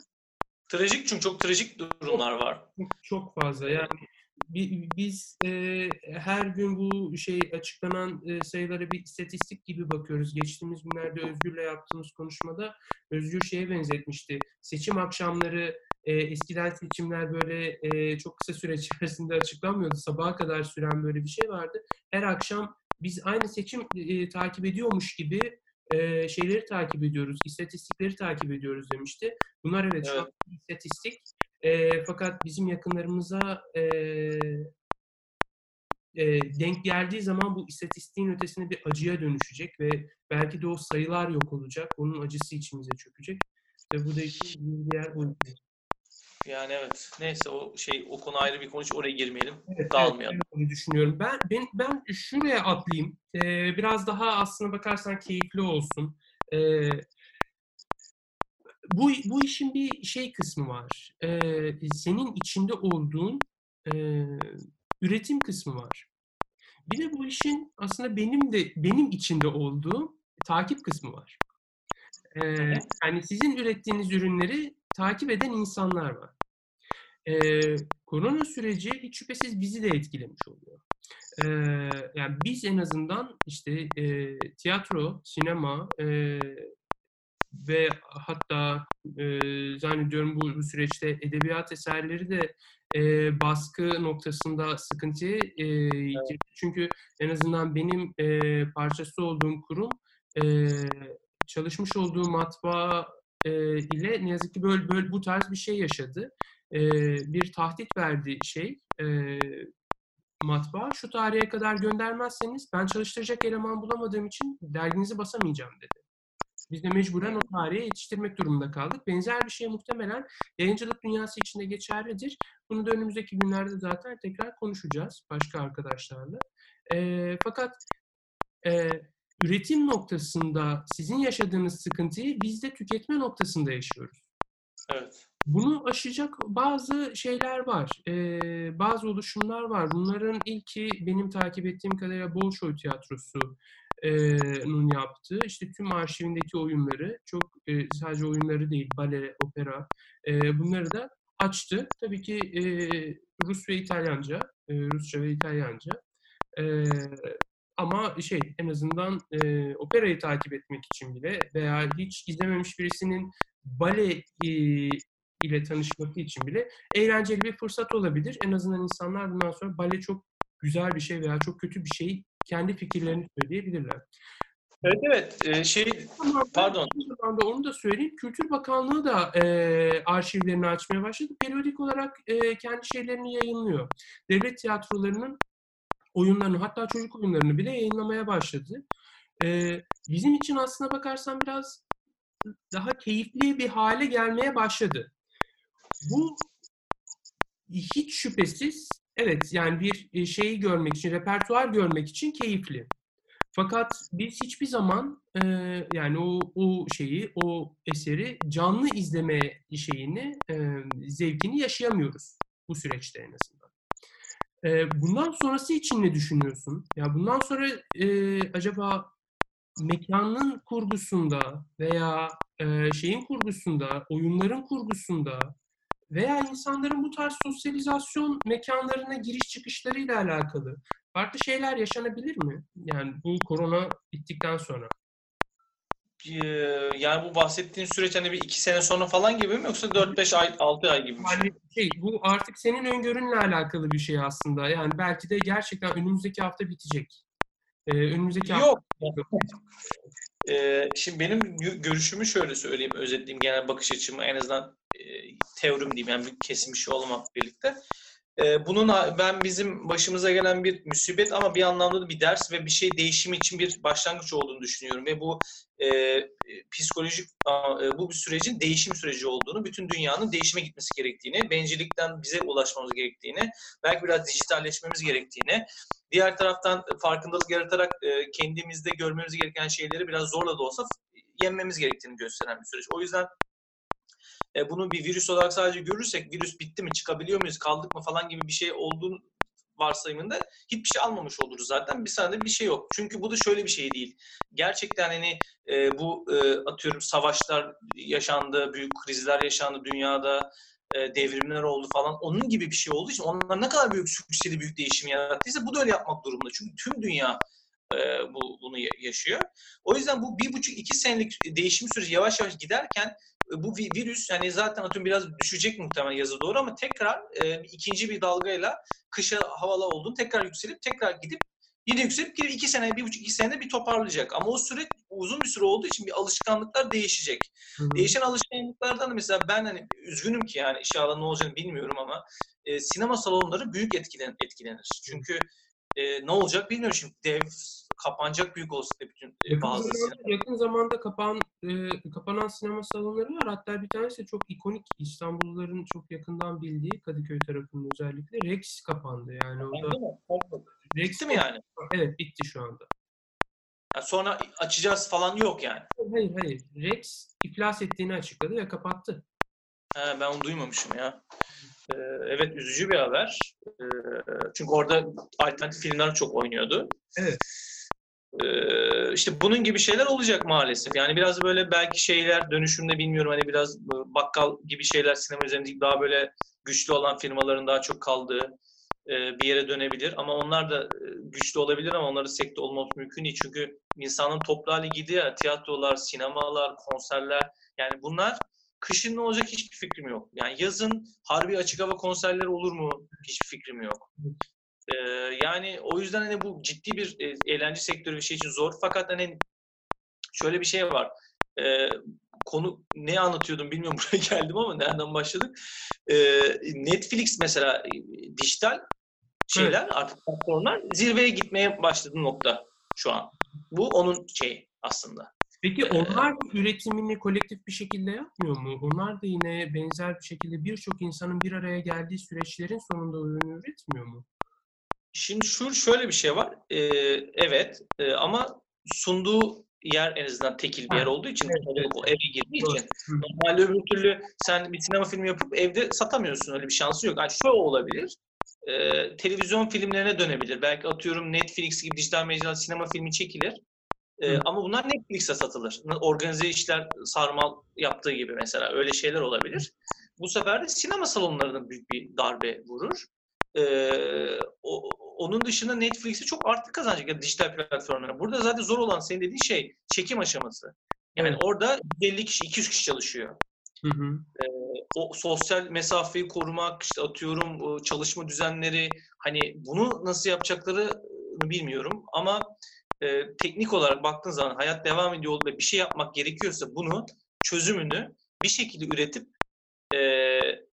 Trajik çünkü çok trajik durumlar var. Çok, çok fazla. Yani biz e, her gün bu şey açıklanan e, sayılara bir istatistik gibi bakıyoruz. Geçtiğimiz günlerde Özgür'le yaptığımız konuşmada Özgür şeye benzetmişti. Seçim akşamları e, eskiden seçimler böyle e, çok kısa süre içerisinde açıklanmıyordu. Sabaha kadar süren böyle bir şey vardı. Her akşam biz aynı seçim e, takip ediyormuş gibi e, şeyleri takip ediyoruz, istatistikleri takip ediyoruz demişti. Bunlar evet, şu Evet. an istatistik. E, fakat bizim yakınlarımıza e, e, denk geldiği zaman bu istatistiğin ötesine bir acıya dönüşecek ve belki de o sayılar yok olacak. Onun acısı içimize çökecek. Ve bu da diğer boyutu. Yani evet. Neyse o şey o konu ayrı bir konu. Hiç oraya girmeyelim. Evet, Dağılmayalım. evet, düşünüyorum. Ben ben ben şuraya atlayayım. Ee, biraz daha aslına bakarsan keyifli olsun. Ee, bu bu işin bir şey kısmı var. Ee, senin içinde olduğun e, üretim kısmı var. Bir de bu işin aslında benim de benim içinde olduğum takip kısmı var. Ee, yani sizin ürettiğiniz ürünleri takip eden insanlar var. Ee, korona süreci hiç şüphesiz bizi de etkilemiş oluyor. Ee, yani biz en azından işte e, tiyatro, sinema e, ve hatta e, zannediyorum bu, bu süreçte edebiyat eserleri de e, baskı noktasında sıkıntı e, girdi. Çünkü en azından benim e, parçası olduğum kurum e, çalışmış olduğu matbaa e, ile ne yazık ki böyle, böyle bu tarz bir şey yaşadı. E, bir tahdit verdi şey e, matbaa. Şu tarihe kadar göndermezseniz ben çalıştıracak eleman bulamadığım için derginizi basamayacağım dedi. Biz de mecburen o tarihe yetiştirmek durumunda kaldık. Benzer bir şey muhtemelen yayıncılık dünyası içinde geçerlidir. Bunu da önümüzdeki günlerde zaten tekrar konuşacağız başka arkadaşlarla. E, fakat e, üretim noktasında sizin yaşadığınız sıkıntıyı biz de tüketme noktasında yaşıyoruz. Evet. Bunu aşacak bazı şeyler var, e, bazı oluşumlar var. Bunların ilki benim takip ettiğim kadarıyla Bolşoy Tiyatrosu'nun yaptığı işte tüm arşivindeki oyunları, çok sadece oyunları değil, bale, opera, bunları da açtı. Tabii ki Rus ve İtalyanca, Rusça ve İtalyanca. Ama şey en azından e, operayı takip etmek için bile veya hiç izlememiş birisinin bale e, ile tanışması için bile eğlenceli bir fırsat olabilir. En azından insanlar bundan sonra bale çok güzel bir şey veya çok kötü bir şey kendi fikirlerini söyleyebilirler. Evet evet. Ee, şey Pardon. zamanda onu da söyleyeyim. Kültür Bakanlığı da e, arşivlerini açmaya başladı. Periyodik olarak e, kendi şeylerini yayınlıyor. Devlet tiyatrolarının oyunlarını hatta çocuk oyunlarını bile yayınlamaya başladı. E, bizim için aslına bakarsan biraz daha keyifli bir hale gelmeye başladı. Bu hiç şüphesiz evet yani bir e, şeyi görmek için, repertuar görmek için keyifli. Fakat biz hiçbir zaman e, yani o o şeyi, o eseri canlı izleme şeyini, e, zevkini yaşayamıyoruz bu süreçte en azından. E, bundan sonrası için ne düşünüyorsun? Ya bundan sonra e, acaba mekanın kurgusunda veya e, şeyin kurgusunda, oyunların kurgusunda veya insanların bu tarz sosyalizasyon mekanlarına giriş çıkışlarıyla alakalı farklı şeyler yaşanabilir mi? Yani bu korona bittikten sonra. Ee, yani bu bahsettiğin süreç hani bir iki sene sonra falan gibi mi yoksa 4-5 ay, 6 ay gibi mi? Yani şey bu artık senin öngörünle alakalı bir şey aslında. Yani belki de gerçekten önümüzdeki hafta bitecek. Ee, önümüzdeki hafta Yok. Ee, şimdi benim gö- görüşümü şöyle söyleyeyim, özetleyeyim genel bakış açımı en azından teorim diyeyim yani şey olmamak birlikte. Ee, bunun ben bizim başımıza gelen bir musibet ama bir anlamda da bir ders ve bir şey değişimi için bir başlangıç olduğunu düşünüyorum ve bu e, e, psikolojik e, bu bir sürecin değişim süreci olduğunu, bütün dünyanın değişime gitmesi gerektiğini, bencillikten bize ulaşmamız gerektiğini, belki biraz dijitalleşmemiz gerektiğini, diğer taraftan farkındalık yaratarak e, kendimizde görmemiz gereken şeyleri biraz zorla da olsa yenmemiz gerektiğini gösteren bir süreç. O yüzden e, bunu bir virüs olarak sadece görürsek virüs bitti mi, çıkabiliyor muyuz, kaldık mı falan gibi bir şey olduğunu varsayımında hiçbir şey almamış oluruz zaten. Bir saniye bir şey yok. Çünkü bu da şöyle bir şey değil. Gerçekten hani e, bu e, atıyorum savaşlar yaşandı, büyük krizler yaşandı dünyada, e, devrimler oldu falan. Onun gibi bir şey olduğu için onlar ne kadar büyük sükseli büyük değişim yarattıysa bu da öyle yapmak durumunda. Çünkü tüm dünya e, bu bunu ya- yaşıyor. O yüzden bu bir buçuk iki senelik değişim süreci yavaş yavaş giderken bu vi- virüs yani zaten atıyorum biraz düşecek muhtemelen yazı doğru ama tekrar e, ikinci bir dalgayla kışa havalı olduğunu tekrar yükselip tekrar gidip yine yükselip bir iki sene, bir buçuk iki senede bir toparlayacak. Ama o süreç uzun bir süre olduğu için bir alışkanlıklar değişecek. Hı hı. Değişen alışkanlıklardan da mesela ben hani üzgünüm ki yani inşallah ne olacağını bilmiyorum ama e, sinema salonları büyük etkilen, etkilenir. Çünkü e, ne olacak bilmiyorum şimdi dev kapanacak büyük olasılıkla bütün e, Yakın bazı sinema. zamanda, yakın zamanda kapan, e, kapanan sinema salonları var. Hatta bir tanesi çok ikonik İstanbulluların çok yakından bildiği Kadıköy tarafının özellikle Rex kapandı. Yani o da Değil mi? Rex Bitti mi yani? Evet bitti şu anda. Yani sonra açacağız falan yok yani. Hayır hayır. Rex iflas ettiğini açıkladı ve kapattı. He, ben onu duymamışım ya. Ee, evet üzücü bir haber. Ee, çünkü orada alternatif filmler çok oynuyordu. Evet. Ee, işte bunun gibi şeyler olacak maalesef. Yani biraz böyle belki şeyler dönüşümde bilmiyorum hani biraz bakkal gibi şeyler sinema üzerinde daha böyle güçlü olan firmaların daha çok kaldığı e, bir yere dönebilir. Ama onlar da e, güçlü olabilir ama onların sekte olması mümkün değil. Çünkü insanın toplu hali gidiyor ya tiyatrolar, sinemalar, konserler yani bunlar kışın ne olacak hiçbir fikrim yok. Yani yazın harbi açık hava konserleri olur mu hiçbir fikrim yok. Ee, yani o yüzden hani bu ciddi bir e, eğlence sektörü bir şey için zor. Fakat hani şöyle bir şey var. Ee, konu ne anlatıyordum bilmiyorum buraya geldim ama nereden başladık? Ee, Netflix mesela e, dijital şeyler artık platformlar zirveye gitmeye başladı nokta şu an. Bu onun şeyi aslında. Peki onlar üretimini kolektif bir şekilde yapmıyor mu? Onlar da yine benzer bir şekilde birçok insanın bir araya geldiği süreçlerin sonunda ürün üretmiyor mu? Şimdi şu şöyle bir şey var. Ee, evet e, ama sunduğu yer en azından tekil bir yer olduğu için Evet, o eve girdiği için normalde öbür türlü sen bir sinema filmi yapıp evde satamıyorsun öyle bir şansı yok. Yani şu olabilir. Ee, televizyon filmlerine dönebilir. Belki atıyorum Netflix gibi dijital mecrada sinema filmi çekilir. Hı. ama bunlar Netflix'e satılır. Organize işler sarmal yaptığı gibi mesela öyle şeyler olabilir. Bu sefer de sinema salonlarına büyük bir darbe vurur. Ee, o, onun dışında Netflix'e çok artık kazanacak ya dijital platformlara. Burada zaten zor olan senin dediğin şey çekim aşaması. Yani Evet. orada 150 kişi, 200 kişi çalışıyor. Hı hı. O sosyal mesafeyi korumak, işte atıyorum çalışma düzenleri, hani bunu nasıl yapacaklarını bilmiyorum ama e, teknik olarak baktığın zaman hayat devam ediyor ve bir şey yapmak gerekiyorsa bunu çözümünü bir şekilde üretip e,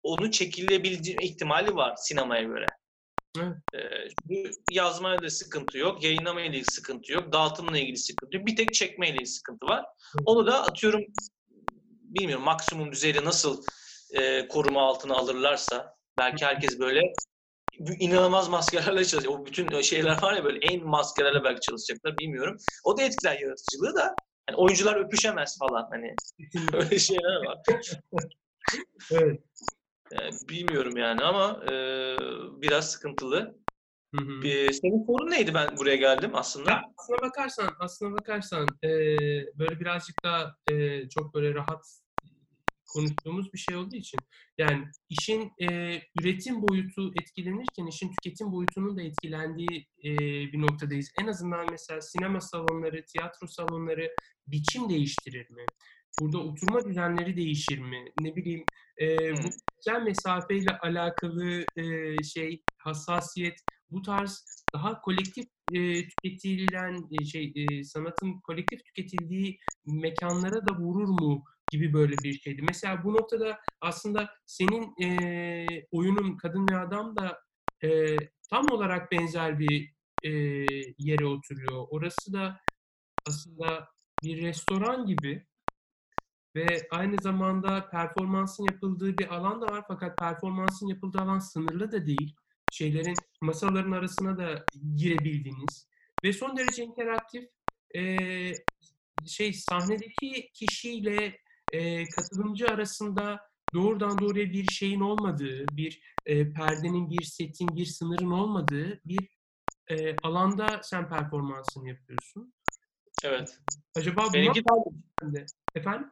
onu çekilebileceği ihtimali var sinemaya göre. Evet. E, yazmaya da sıkıntı yok, yayınlamaya ilgili sıkıntı yok, dağıtımla ilgili sıkıntı yok. Bir tek çekmeyle ilgili sıkıntı var. Onu da atıyorum bilmiyorum maksimum düzeyde nasıl e, koruma altına alırlarsa belki herkes böyle inanılmaz maskelerle çalışacak. O bütün şeyler var ya böyle en maskelerle belki çalışacaklar bilmiyorum. O da etkiler yaratıcılığı da. Hani oyuncular öpüşemez falan hani. Öyle şeyler var. evet. Yani bilmiyorum yani ama e, biraz sıkıntılı. Hı hı. Bir, senin sorun neydi ben buraya geldim aslında? Ya aslına bakarsan, aslına bakarsan e, böyle birazcık daha e, çok böyle rahat konuştuğumuz bir şey olduğu için yani işin e, üretim boyutu etkilenirken işin tüketim boyutunun da etkilendiği e, bir noktadayız. En azından mesela sinema salonları, tiyatro salonları biçim değiştirir mi? Burada oturma düzenleri değişir mi? Ne bileyim e, bu sosyal mesafeyle alakalı e, şey hassasiyet bu tarz daha kolektif e, tüketilen e, şey e, sanatın kolektif tüketildiği mekanlara da vurur mu gibi böyle bir şeydi. Mesela bu noktada aslında senin e, oyunun Kadın ve Adam da e, tam olarak benzer bir e, yere oturuyor. Orası da aslında bir restoran gibi ve aynı zamanda performansın yapıldığı bir alan da var fakat performansın yapıldığı alan sınırlı da değil. Şeylerin masaların arasına da girebildiğiniz ve son derece interaktif e, şey sahnedeki kişiyle e, katılımcı arasında doğrudan doğruya bir şeyin olmadığı, bir e, perdenin, bir setin, bir sınırın olmadığı bir e, alanda sen performansını yapıyorsun. Evet. Acaba buna Benimki efendim?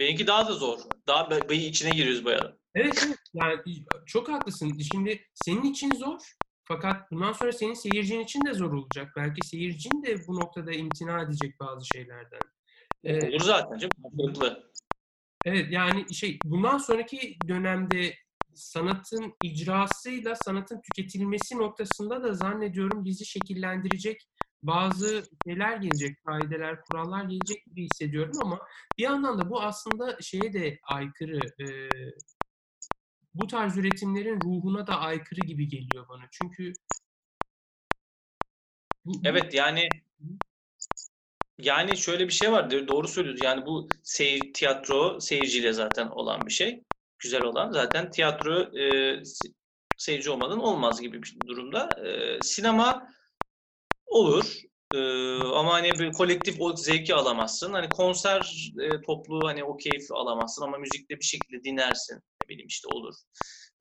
Benimki daha da zor. Daha beyi içine giriyoruz bayağı. Evet, evet. Yani çok haklısın. Şimdi senin için zor. Fakat bundan sonra senin seyircin için de zor olacak. Belki seyircin de bu noktada imtina edecek bazı şeylerden. Ee, Olur zaten canım. Evet yani şey bundan sonraki dönemde sanatın icrasıyla sanatın tüketilmesi noktasında da zannediyorum bizi şekillendirecek bazı şeyler gelecek, kaideler, kurallar gelecek gibi hissediyorum ama bir yandan da bu aslında şeye de aykırı, e, bu tarz üretimlerin ruhuna da aykırı gibi geliyor bana. Çünkü Evet yani yani şöyle bir şey var. Doğru söylüyorsun. Yani bu seyir, tiyatro seyirciyle zaten olan bir şey. Güzel olan. Zaten tiyatro e, se- seyirci olmadan olmaz gibi bir durumda. E, sinema olur. E, ama hani bir kolektif o zevki alamazsın. Hani konser e, toplu hani o keyfi alamazsın ama müzikte bir şekilde dinlersin. Ne bileyim işte olur.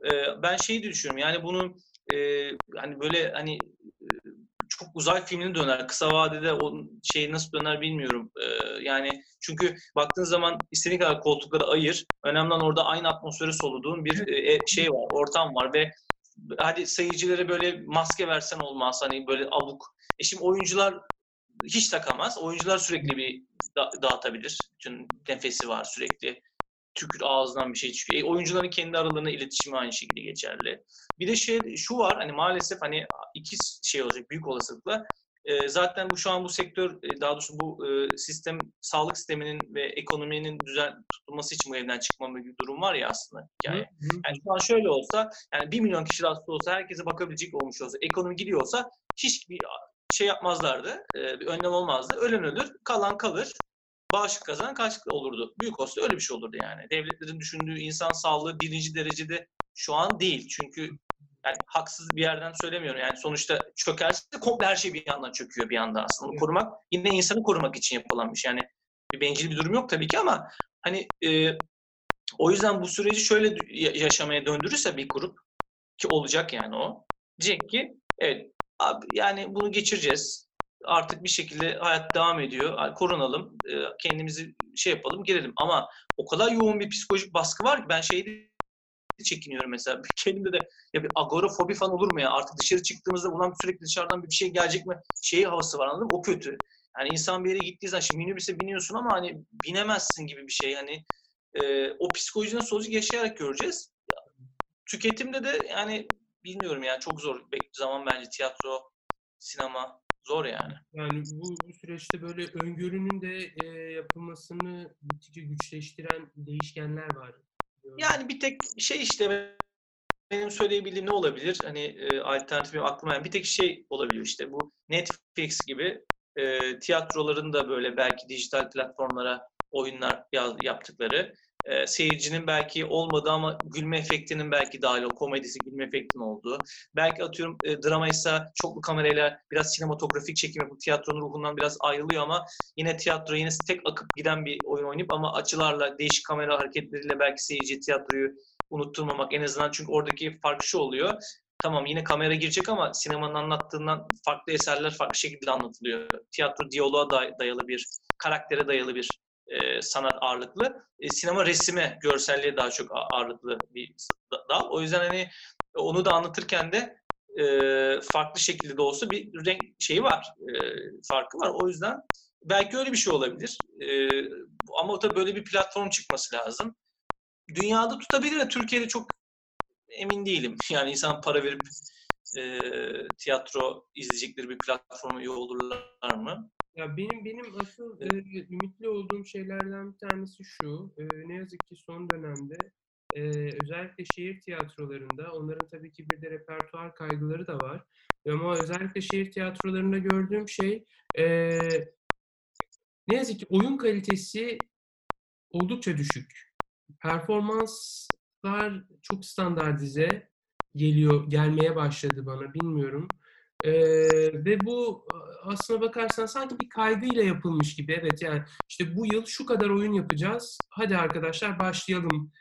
E, ben şeyi düşünüyorum. Yani bunu e, hani böyle hani e, çok uzay filmine döner. Kısa vadede o şey nasıl döner bilmiyorum. Ee, yani çünkü baktığın zaman istediğin kadar koltukları ayır. Önemli olan orada aynı atmosferi soluduğun bir e, şey var, ortam var ve hadi seyircilere böyle maske versen olmaz. Hani böyle abuk. E şimdi oyuncular hiç takamaz. Oyuncular sürekli bir da- dağıtabilir. Bütün nefesi var sürekli. Tükür ağzından bir şey çıkıyor. E, oyuncuların kendi aralarında iletişimi aynı şekilde geçerli. Bir de şey şu var hani maalesef hani iki şey olacak büyük olasılıkla. E, zaten bu şu an bu sektör e, daha doğrusu bu e, sistem sağlık sisteminin ve ekonominin düzen tutulması için bu evden çıkma gibi bir durum var ya aslında hikaye. Hı, hı. Yani şu an şöyle olsa yani 1 milyon kişi hasta olsa herkese bakabilecek olmuş olsa ekonomi gidiyorsa hiçbir şey yapmazlardı. e, bir önlem olmazdı. Ölen ölür, kalan kalır. Bağışıklık kazanan karşılıklı olurdu. Büyük olsa öyle bir şey olurdu yani. Devletlerin düşündüğü insan sağlığı birinci derecede şu an değil. Çünkü yani haksız bir yerden söylemiyorum. Yani sonuçta çökerse komple her şey bir yandan çöküyor bir anda aslında. Onu Evet. korumak yine insanı korumak için yapılan bir şey. Yani bir bencil bir durum yok tabii ki ama hani e, o yüzden bu süreci şöyle yaşamaya döndürürse bir grup ki olacak yani o. Diyecek ki evet abi yani bunu geçireceğiz. Artık bir şekilde hayat devam ediyor. Korunalım, e, kendimizi şey yapalım, girelim. Ama o kadar yoğun bir psikolojik baskı var ki ben şeyde çekiniyorum mesela. Kendimde de ya bir agorafobi falan olur mu ya? Artık dışarı çıktığımızda ulan sürekli dışarıdan bir şey gelecek mi? Şeyi havası var anladın mı? O kötü. Yani insan bir yere gittiği zaman şimdi minibüse biniyorsun ama hani binemezsin gibi bir şey. Hani e, o psikoloji nasıl olacak yaşayarak göreceğiz. Tüketimde de yani bilmiyorum yani çok zor. Bek zaman bence tiyatro, sinema zor yani. Yani bu, bu süreçte böyle öngörünün de e, yapılmasını gittikçe güçleştiren değişkenler var. Yani bir tek şey işte benim söyleyebildiğim ne olabilir? Hani e, alternatif benim aklıma yani bir tek şey olabiliyor işte bu Netflix gibi e, tiyatroların da böyle belki dijital platformlara oyunlar yaptıkları e, seyircinin belki olmadığı ama gülme efektinin belki dahil o komedisi gülme efektinin olduğu. Belki atıyorum e, drama ise çoklu kamerayla biraz sinematografik çekim yapıp tiyatronun ruhundan biraz ayrılıyor ama yine tiyatro yine tek akıp giden bir oyun oynayıp ama açılarla değişik kamera hareketleriyle belki seyirci tiyatroyu unutturmamak en azından çünkü oradaki fark şu oluyor. Tamam yine kamera girecek ama sinemanın anlattığından farklı eserler farklı şekilde anlatılıyor. Tiyatro diyaloğa dayalı bir, karaktere dayalı bir e, sanat ağırlıklı. E, sinema resime, görselliğe daha çok ağırlıklı bir dal. O yüzden hani onu da anlatırken de e, farklı şekilde de olsa bir renk şeyi var, e, farkı var. O yüzden belki öyle bir şey olabilir. E, ama tabii böyle bir platform çıkması lazım. Dünyada tutabilir de Türkiye'de çok emin değilim. Yani insan para verip e, tiyatro izleyecekleri bir platformu iyi olurlar mı? Ya benim benim asıl e, ümitli olduğum şeylerden bir tanesi şu. E, ne yazık ki son dönemde e, özellikle şehir tiyatrolarında onların tabii ki bir de repertuar kaygıları da var. Ama özellikle şehir tiyatrolarında gördüğüm şey e, ne yazık ki oyun kalitesi oldukça düşük. Performanslar çok standartize geliyor, gelmeye başladı bana bilmiyorum. Ee, ve bu aslına bakarsan sanki bir kaygıyla yapılmış gibi. Evet yani işte bu yıl şu kadar oyun yapacağız. Hadi arkadaşlar başlayalım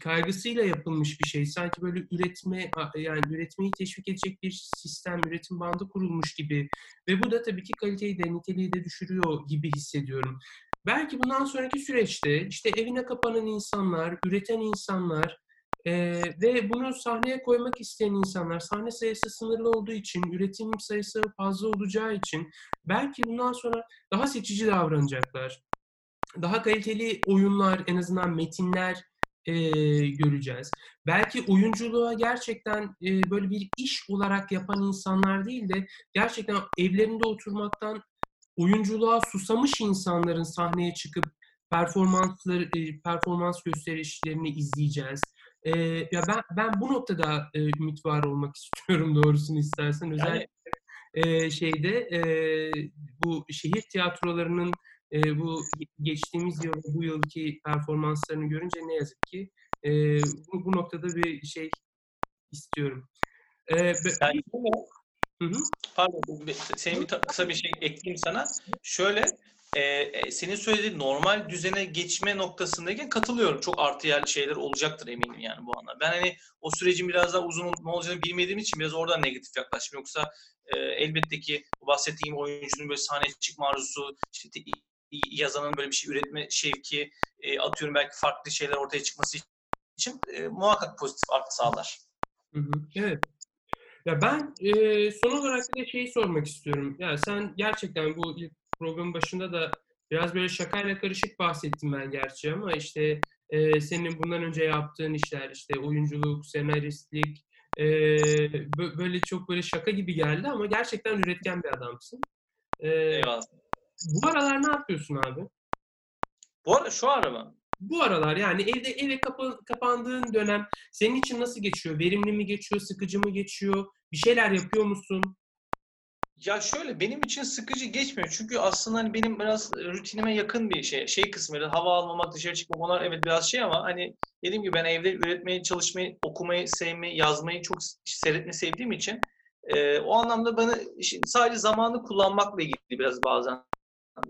kaygısıyla yapılmış bir şey. Sanki böyle üretme yani üretmeyi teşvik edecek bir sistem, üretim bandı kurulmuş gibi. Ve bu da tabii ki kaliteyi de niteliği de düşürüyor gibi hissediyorum. Belki bundan sonraki süreçte işte evine kapanan insanlar, üreten insanlar, ee, ve bunu sahneye koymak isteyen insanlar, sahne sayısı sınırlı olduğu için, üretim sayısı fazla olacağı için belki bundan sonra daha seçici davranacaklar. Daha kaliteli oyunlar, en azından metinler e, göreceğiz. Belki oyunculuğa gerçekten e, böyle bir iş olarak yapan insanlar değil de gerçekten evlerinde oturmaktan oyunculuğa susamış insanların sahneye çıkıp performansları performans gösterişlerini izleyeceğiz. E, ya ben ben bu noktada e, ümit var olmak istiyorum doğrusunu istersen özellikle yani... e, şeyde e, bu şehir tiyatrolarının e, bu geçtiğimiz yıl bu yılki performanslarını görünce ne yazık ki e, bu, bu noktada bir şey istiyorum. E, yani, Hı hı. Pardon, senin bir kısa bir şey ekleyeyim sana. Şöyle, e, senin söylediğin normal düzene geçme noktasındayken katılıyorum. Çok artı yer şeyler olacaktır eminim yani bu anlamda. Ben hani o sürecin biraz daha uzun ne olacağını bilmediğim için biraz oradan negatif yaklaştım. Yoksa e, elbette ki bahsettiğim oyuncunun böyle sahneye çıkma arzusu, işte yazanın böyle bir şey üretme şevki, e, atıyorum belki farklı şeyler ortaya çıkması için e, muhakkak pozitif artı sağlar. Evet. Ya ben e, son olarak da şeyi sormak istiyorum. Ya sen gerçekten bu programın başında da biraz böyle şakayla karışık bahsettim ben gerçi ama işte e, senin bundan önce yaptığın işler işte oyunculuk, senaristlik e, böyle çok böyle şaka gibi geldi ama gerçekten üretken bir adamsın. E, Eyvallah. Bu aralar ne yapıyorsun abi? Bu ara şu ara mı? Bu aralar yani evde eve kapa, kapandığın dönem senin için nasıl geçiyor? Verimli mi geçiyor, sıkıcı mı geçiyor? Bir şeyler yapıyor musun? Ya şöyle benim için sıkıcı geçmiyor. Çünkü aslında hani benim biraz rutinime yakın bir şey. Şey kısmı hava almamak, dışarı çıkmak onlar evet biraz şey ama hani dediğim gibi ben evde üretmeyi, çalışmayı, okumayı, sevmeyi, yazmayı çok seyretmeyi sevdiğim için e, o anlamda bana sadece zamanı kullanmakla ilgili biraz bazen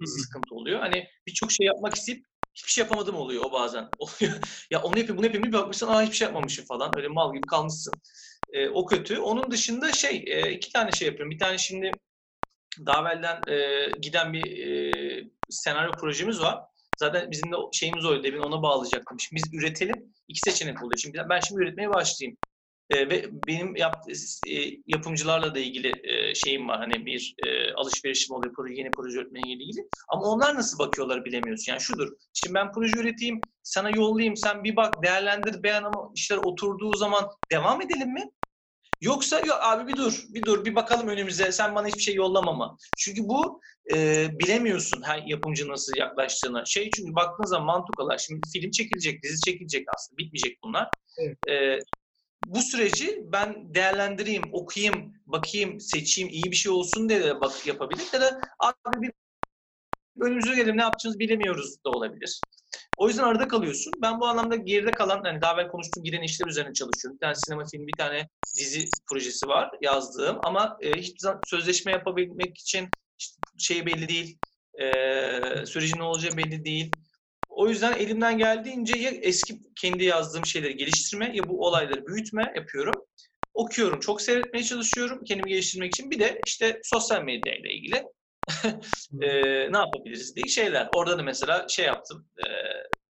sıkıntı oluyor. Hani birçok şey yapmak isteyip hiçbir şey yapamadım oluyor o bazen. Oluyor. ya onu yapayım bunu yapayım bir bakmışsın aa hiçbir şey yapmamışım falan. Öyle mal gibi kalmışsın. E, o kötü. Onun dışında şey e, iki tane şey yapıyorum. Bir tane şimdi daha evvelden e, giden bir e, senaryo projemiz var. Zaten bizim de şeyimiz oydu. Demin ona bağlayacaktım. Şimdi biz üretelim. iki seçenek oluyor. Şimdi ben şimdi üretmeye başlayayım. E, ve benim yap, e, yapımcılarla da ilgili e, şeyim var. Hani bir e, alışverişim oluyor proje, yeni proje üretmeye ilgili. Ama onlar nasıl bakıyorlar bilemiyorsun. Yani şudur. Şimdi ben proje üreteyim, sana yollayayım, sen bir bak, değerlendir, beğen ama işler oturduğu zaman devam edelim mi? Yoksa yok abi bir dur, bir dur, bir bakalım önümüze. Sen bana hiçbir şey yollamama. Çünkü bu e, bilemiyorsun her yapımcı nasıl yaklaştığını. Şey çünkü baktığın zaman mantık olarak şimdi film çekilecek, dizi çekilecek aslında. Bitmeyecek bunlar. Evet. E, bu süreci ben değerlendireyim, okuyayım, bakayım, seçeyim, iyi bir şey olsun diye de bak yapabilir. Ya da abi bir önümüze gelelim ne yapacağımızı bilemiyoruz da olabilir. O yüzden arada kalıyorsun. Ben bu anlamda geride kalan, hani daha evvel konuştuğum giren işler üzerine çalışıyorum. Bir tane sinema filmi, bir tane dizi projesi var yazdığım ama e, hiçbir zaman sözleşme yapabilmek için şey belli değil, e, sürecin ne olacağı belli değil. O yüzden elimden geldiğince ya eski kendi yazdığım şeyleri geliştirme ya bu olayları büyütme yapıyorum. Okuyorum, çok seyretmeye çalışıyorum kendimi geliştirmek için. Bir de işte sosyal medya ile ilgili e, ne yapabiliriz diye şeyler. Orada da mesela şey yaptım. E,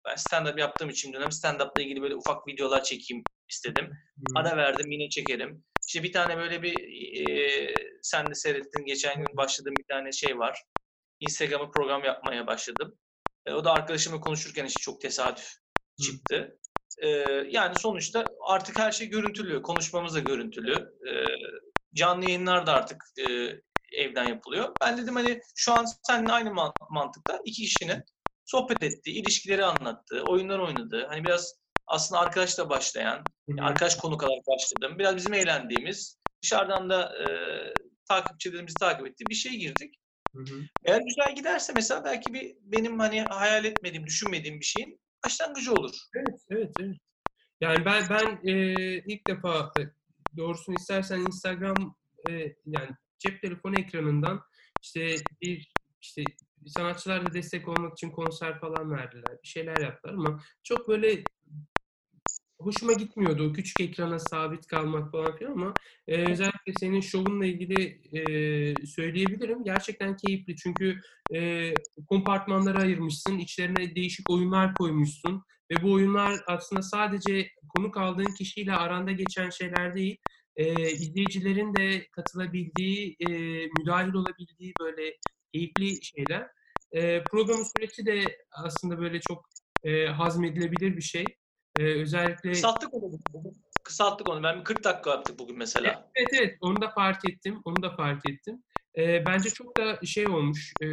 ben stand-up yaptığım için dönem stand-up'la ilgili böyle ufak videolar çekeyim istedim. Hmm. Ara verdim yine çekerim. İşte bir tane böyle bir e, sen de seyrettin geçen gün başladığım bir tane şey var. Instagram'a program yapmaya başladım. E, o da arkadaşımla konuşurken işte çok tesadüf çıktı. E, yani sonuçta artık her şey görüntülü. Konuşmamız da görüntülü. E, canlı yayınlar da artık e, evden yapılıyor. Ben dedim hani şu an seninle aynı man- mantıkta iki kişinin sohbet ettiği, ilişkileri anlattığı, oyunlar oynadığı, hani biraz aslında arkadaşla başlayan, arkadaş konuk olarak başladım. Biraz bizim eğlendiğimiz, dışarıdan da e, takipçilerimizi takip ettiği bir şey girdik. Hı hı. Eğer güzel giderse mesela belki bir benim hani hayal etmediğim, düşünmediğim bir şeyin başlangıcı olur. Evet, evet, evet. Yani ben ben e, ilk defa e, doğrusunu istersen Instagram e, yani cep telefonu ekranından işte bir işte sanatçılarla destek olmak için konser falan verdiler. Bir şeyler yaptılar ama çok böyle hoşuma gitmiyordu küçük ekrana sabit kalmak falan filan ama e, özellikle senin şovunla ilgili e, söyleyebilirim. Gerçekten keyifli çünkü e, kompartmanlara ayırmışsın, içlerine değişik oyunlar koymuşsun ve bu oyunlar aslında sadece konuk aldığın kişiyle aranda geçen şeyler değil, e, izleyicilerin de katılabildiği, e, müdahil olabildiği böyle keyifli şeyler. E, programın süreci de aslında böyle çok e, hazmedilebilir bir şey. E, özellikle Kısalttık onu. Kısalttık onu. Ben bir 40 dakika yaptık bugün mesela. Evet evet onu da fark ettim. Onu da fark ettim. Ee, bence çok da şey olmuş. e,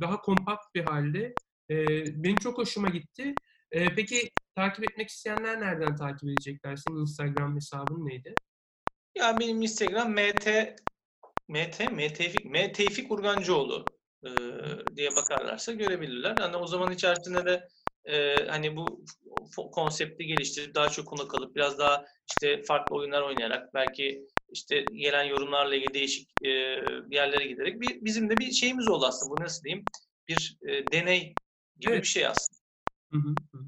daha kompakt bir halde. E, benim çok hoşuma gitti. E, peki takip etmek isteyenler nereden takip edecekler? Senin Instagram hesabın neydi? Ya benim Instagram mt mt mtevfik mtevfik Urgancıoğlu e, diye bakarlarsa görebilirler. Yani o zaman içerisinde de e, hani bu konsepti geliştirip daha çok konuk alıp biraz daha işte farklı oyunlar oynayarak belki işte gelen yorumlarla ilgili değişik e, yerlere giderek bir bizim de bir şeyimiz oldu aslında. Bu nasıl diyeyim? Bir e, deney gibi Evet. bir şey aslında. Hı hı, hı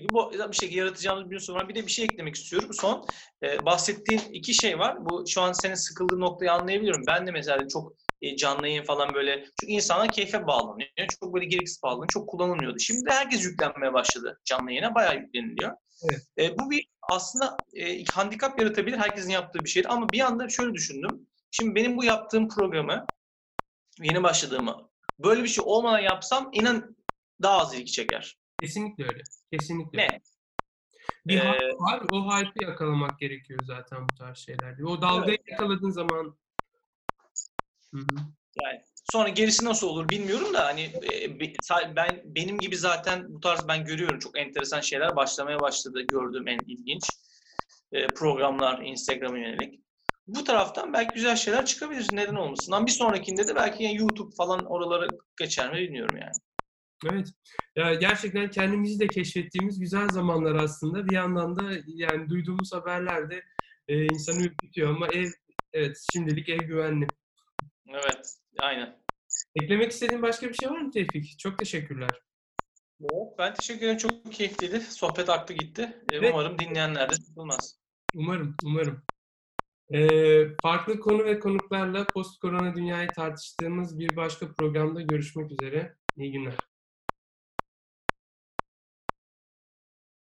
Çünkü bu bir şey yaratacağımız bir sonra bir de bir şey eklemek istiyorum. Son e, bahsettiğin iki şey var. Bu şu an senin sıkıldığı noktayı anlayabiliyorum. Ben de mesela çok e, canlı yayın falan böyle çünkü insanlar keyfe bağlanıyor. Çok böyle gereksiz bağlanıyor. Çok kullanılmıyordu. Şimdi herkes yüklenmeye başladı canlı yayına. Bayağı yükleniliyor. Evet. E, bu bir aslında e, handikap yaratabilir. Herkesin yaptığı bir şeydi. Ama bir anda şöyle düşündüm. Şimdi benim bu yaptığım programı yeni başladığımı böyle bir şey olmadan yapsam inan daha az ilgi çeker. Kesinlikle öyle. Kesinlikle. öyle. Ne? Bir Ee, hype var. O hype'ı yakalamak gerekiyor zaten bu tarz şeylerde. O dalgayı yakaladığın zaman Hı hı. Yani sonra gerisi nasıl olur bilmiyorum da hani e, ben benim gibi zaten bu tarz ben görüyorum çok enteresan şeyler başlamaya başladı gördüğüm en ilginç e, programlar Instagram'a yönelik. Bu taraftan belki güzel şeyler çıkabilir. Neden olmasın? Ama bir sonrakinde de belki yani YouTube falan oralara geçer mi bilmiyorum yani. Evet. Ya gerçekten kendimizi de keşfettiğimiz güzel zamanlar aslında. Bir yandan da yani duyduğumuz haberler de e, insanı ürkütüyor ama ev evet şimdilik ev güvenli. Evet, aynen. Eklemek istediğin başka bir şey var mı Tevfik? Çok teşekkürler. Ben teşekkür ederim. Çok keyifliydi. Sohbet aktı gitti. Evet. Umarım dinleyenler de sıkılmaz. Umarım, umarım. Ee, farklı konu ve konuklarla post korona dünyayı tartıştığımız bir başka programda görüşmek üzere. İyi günler.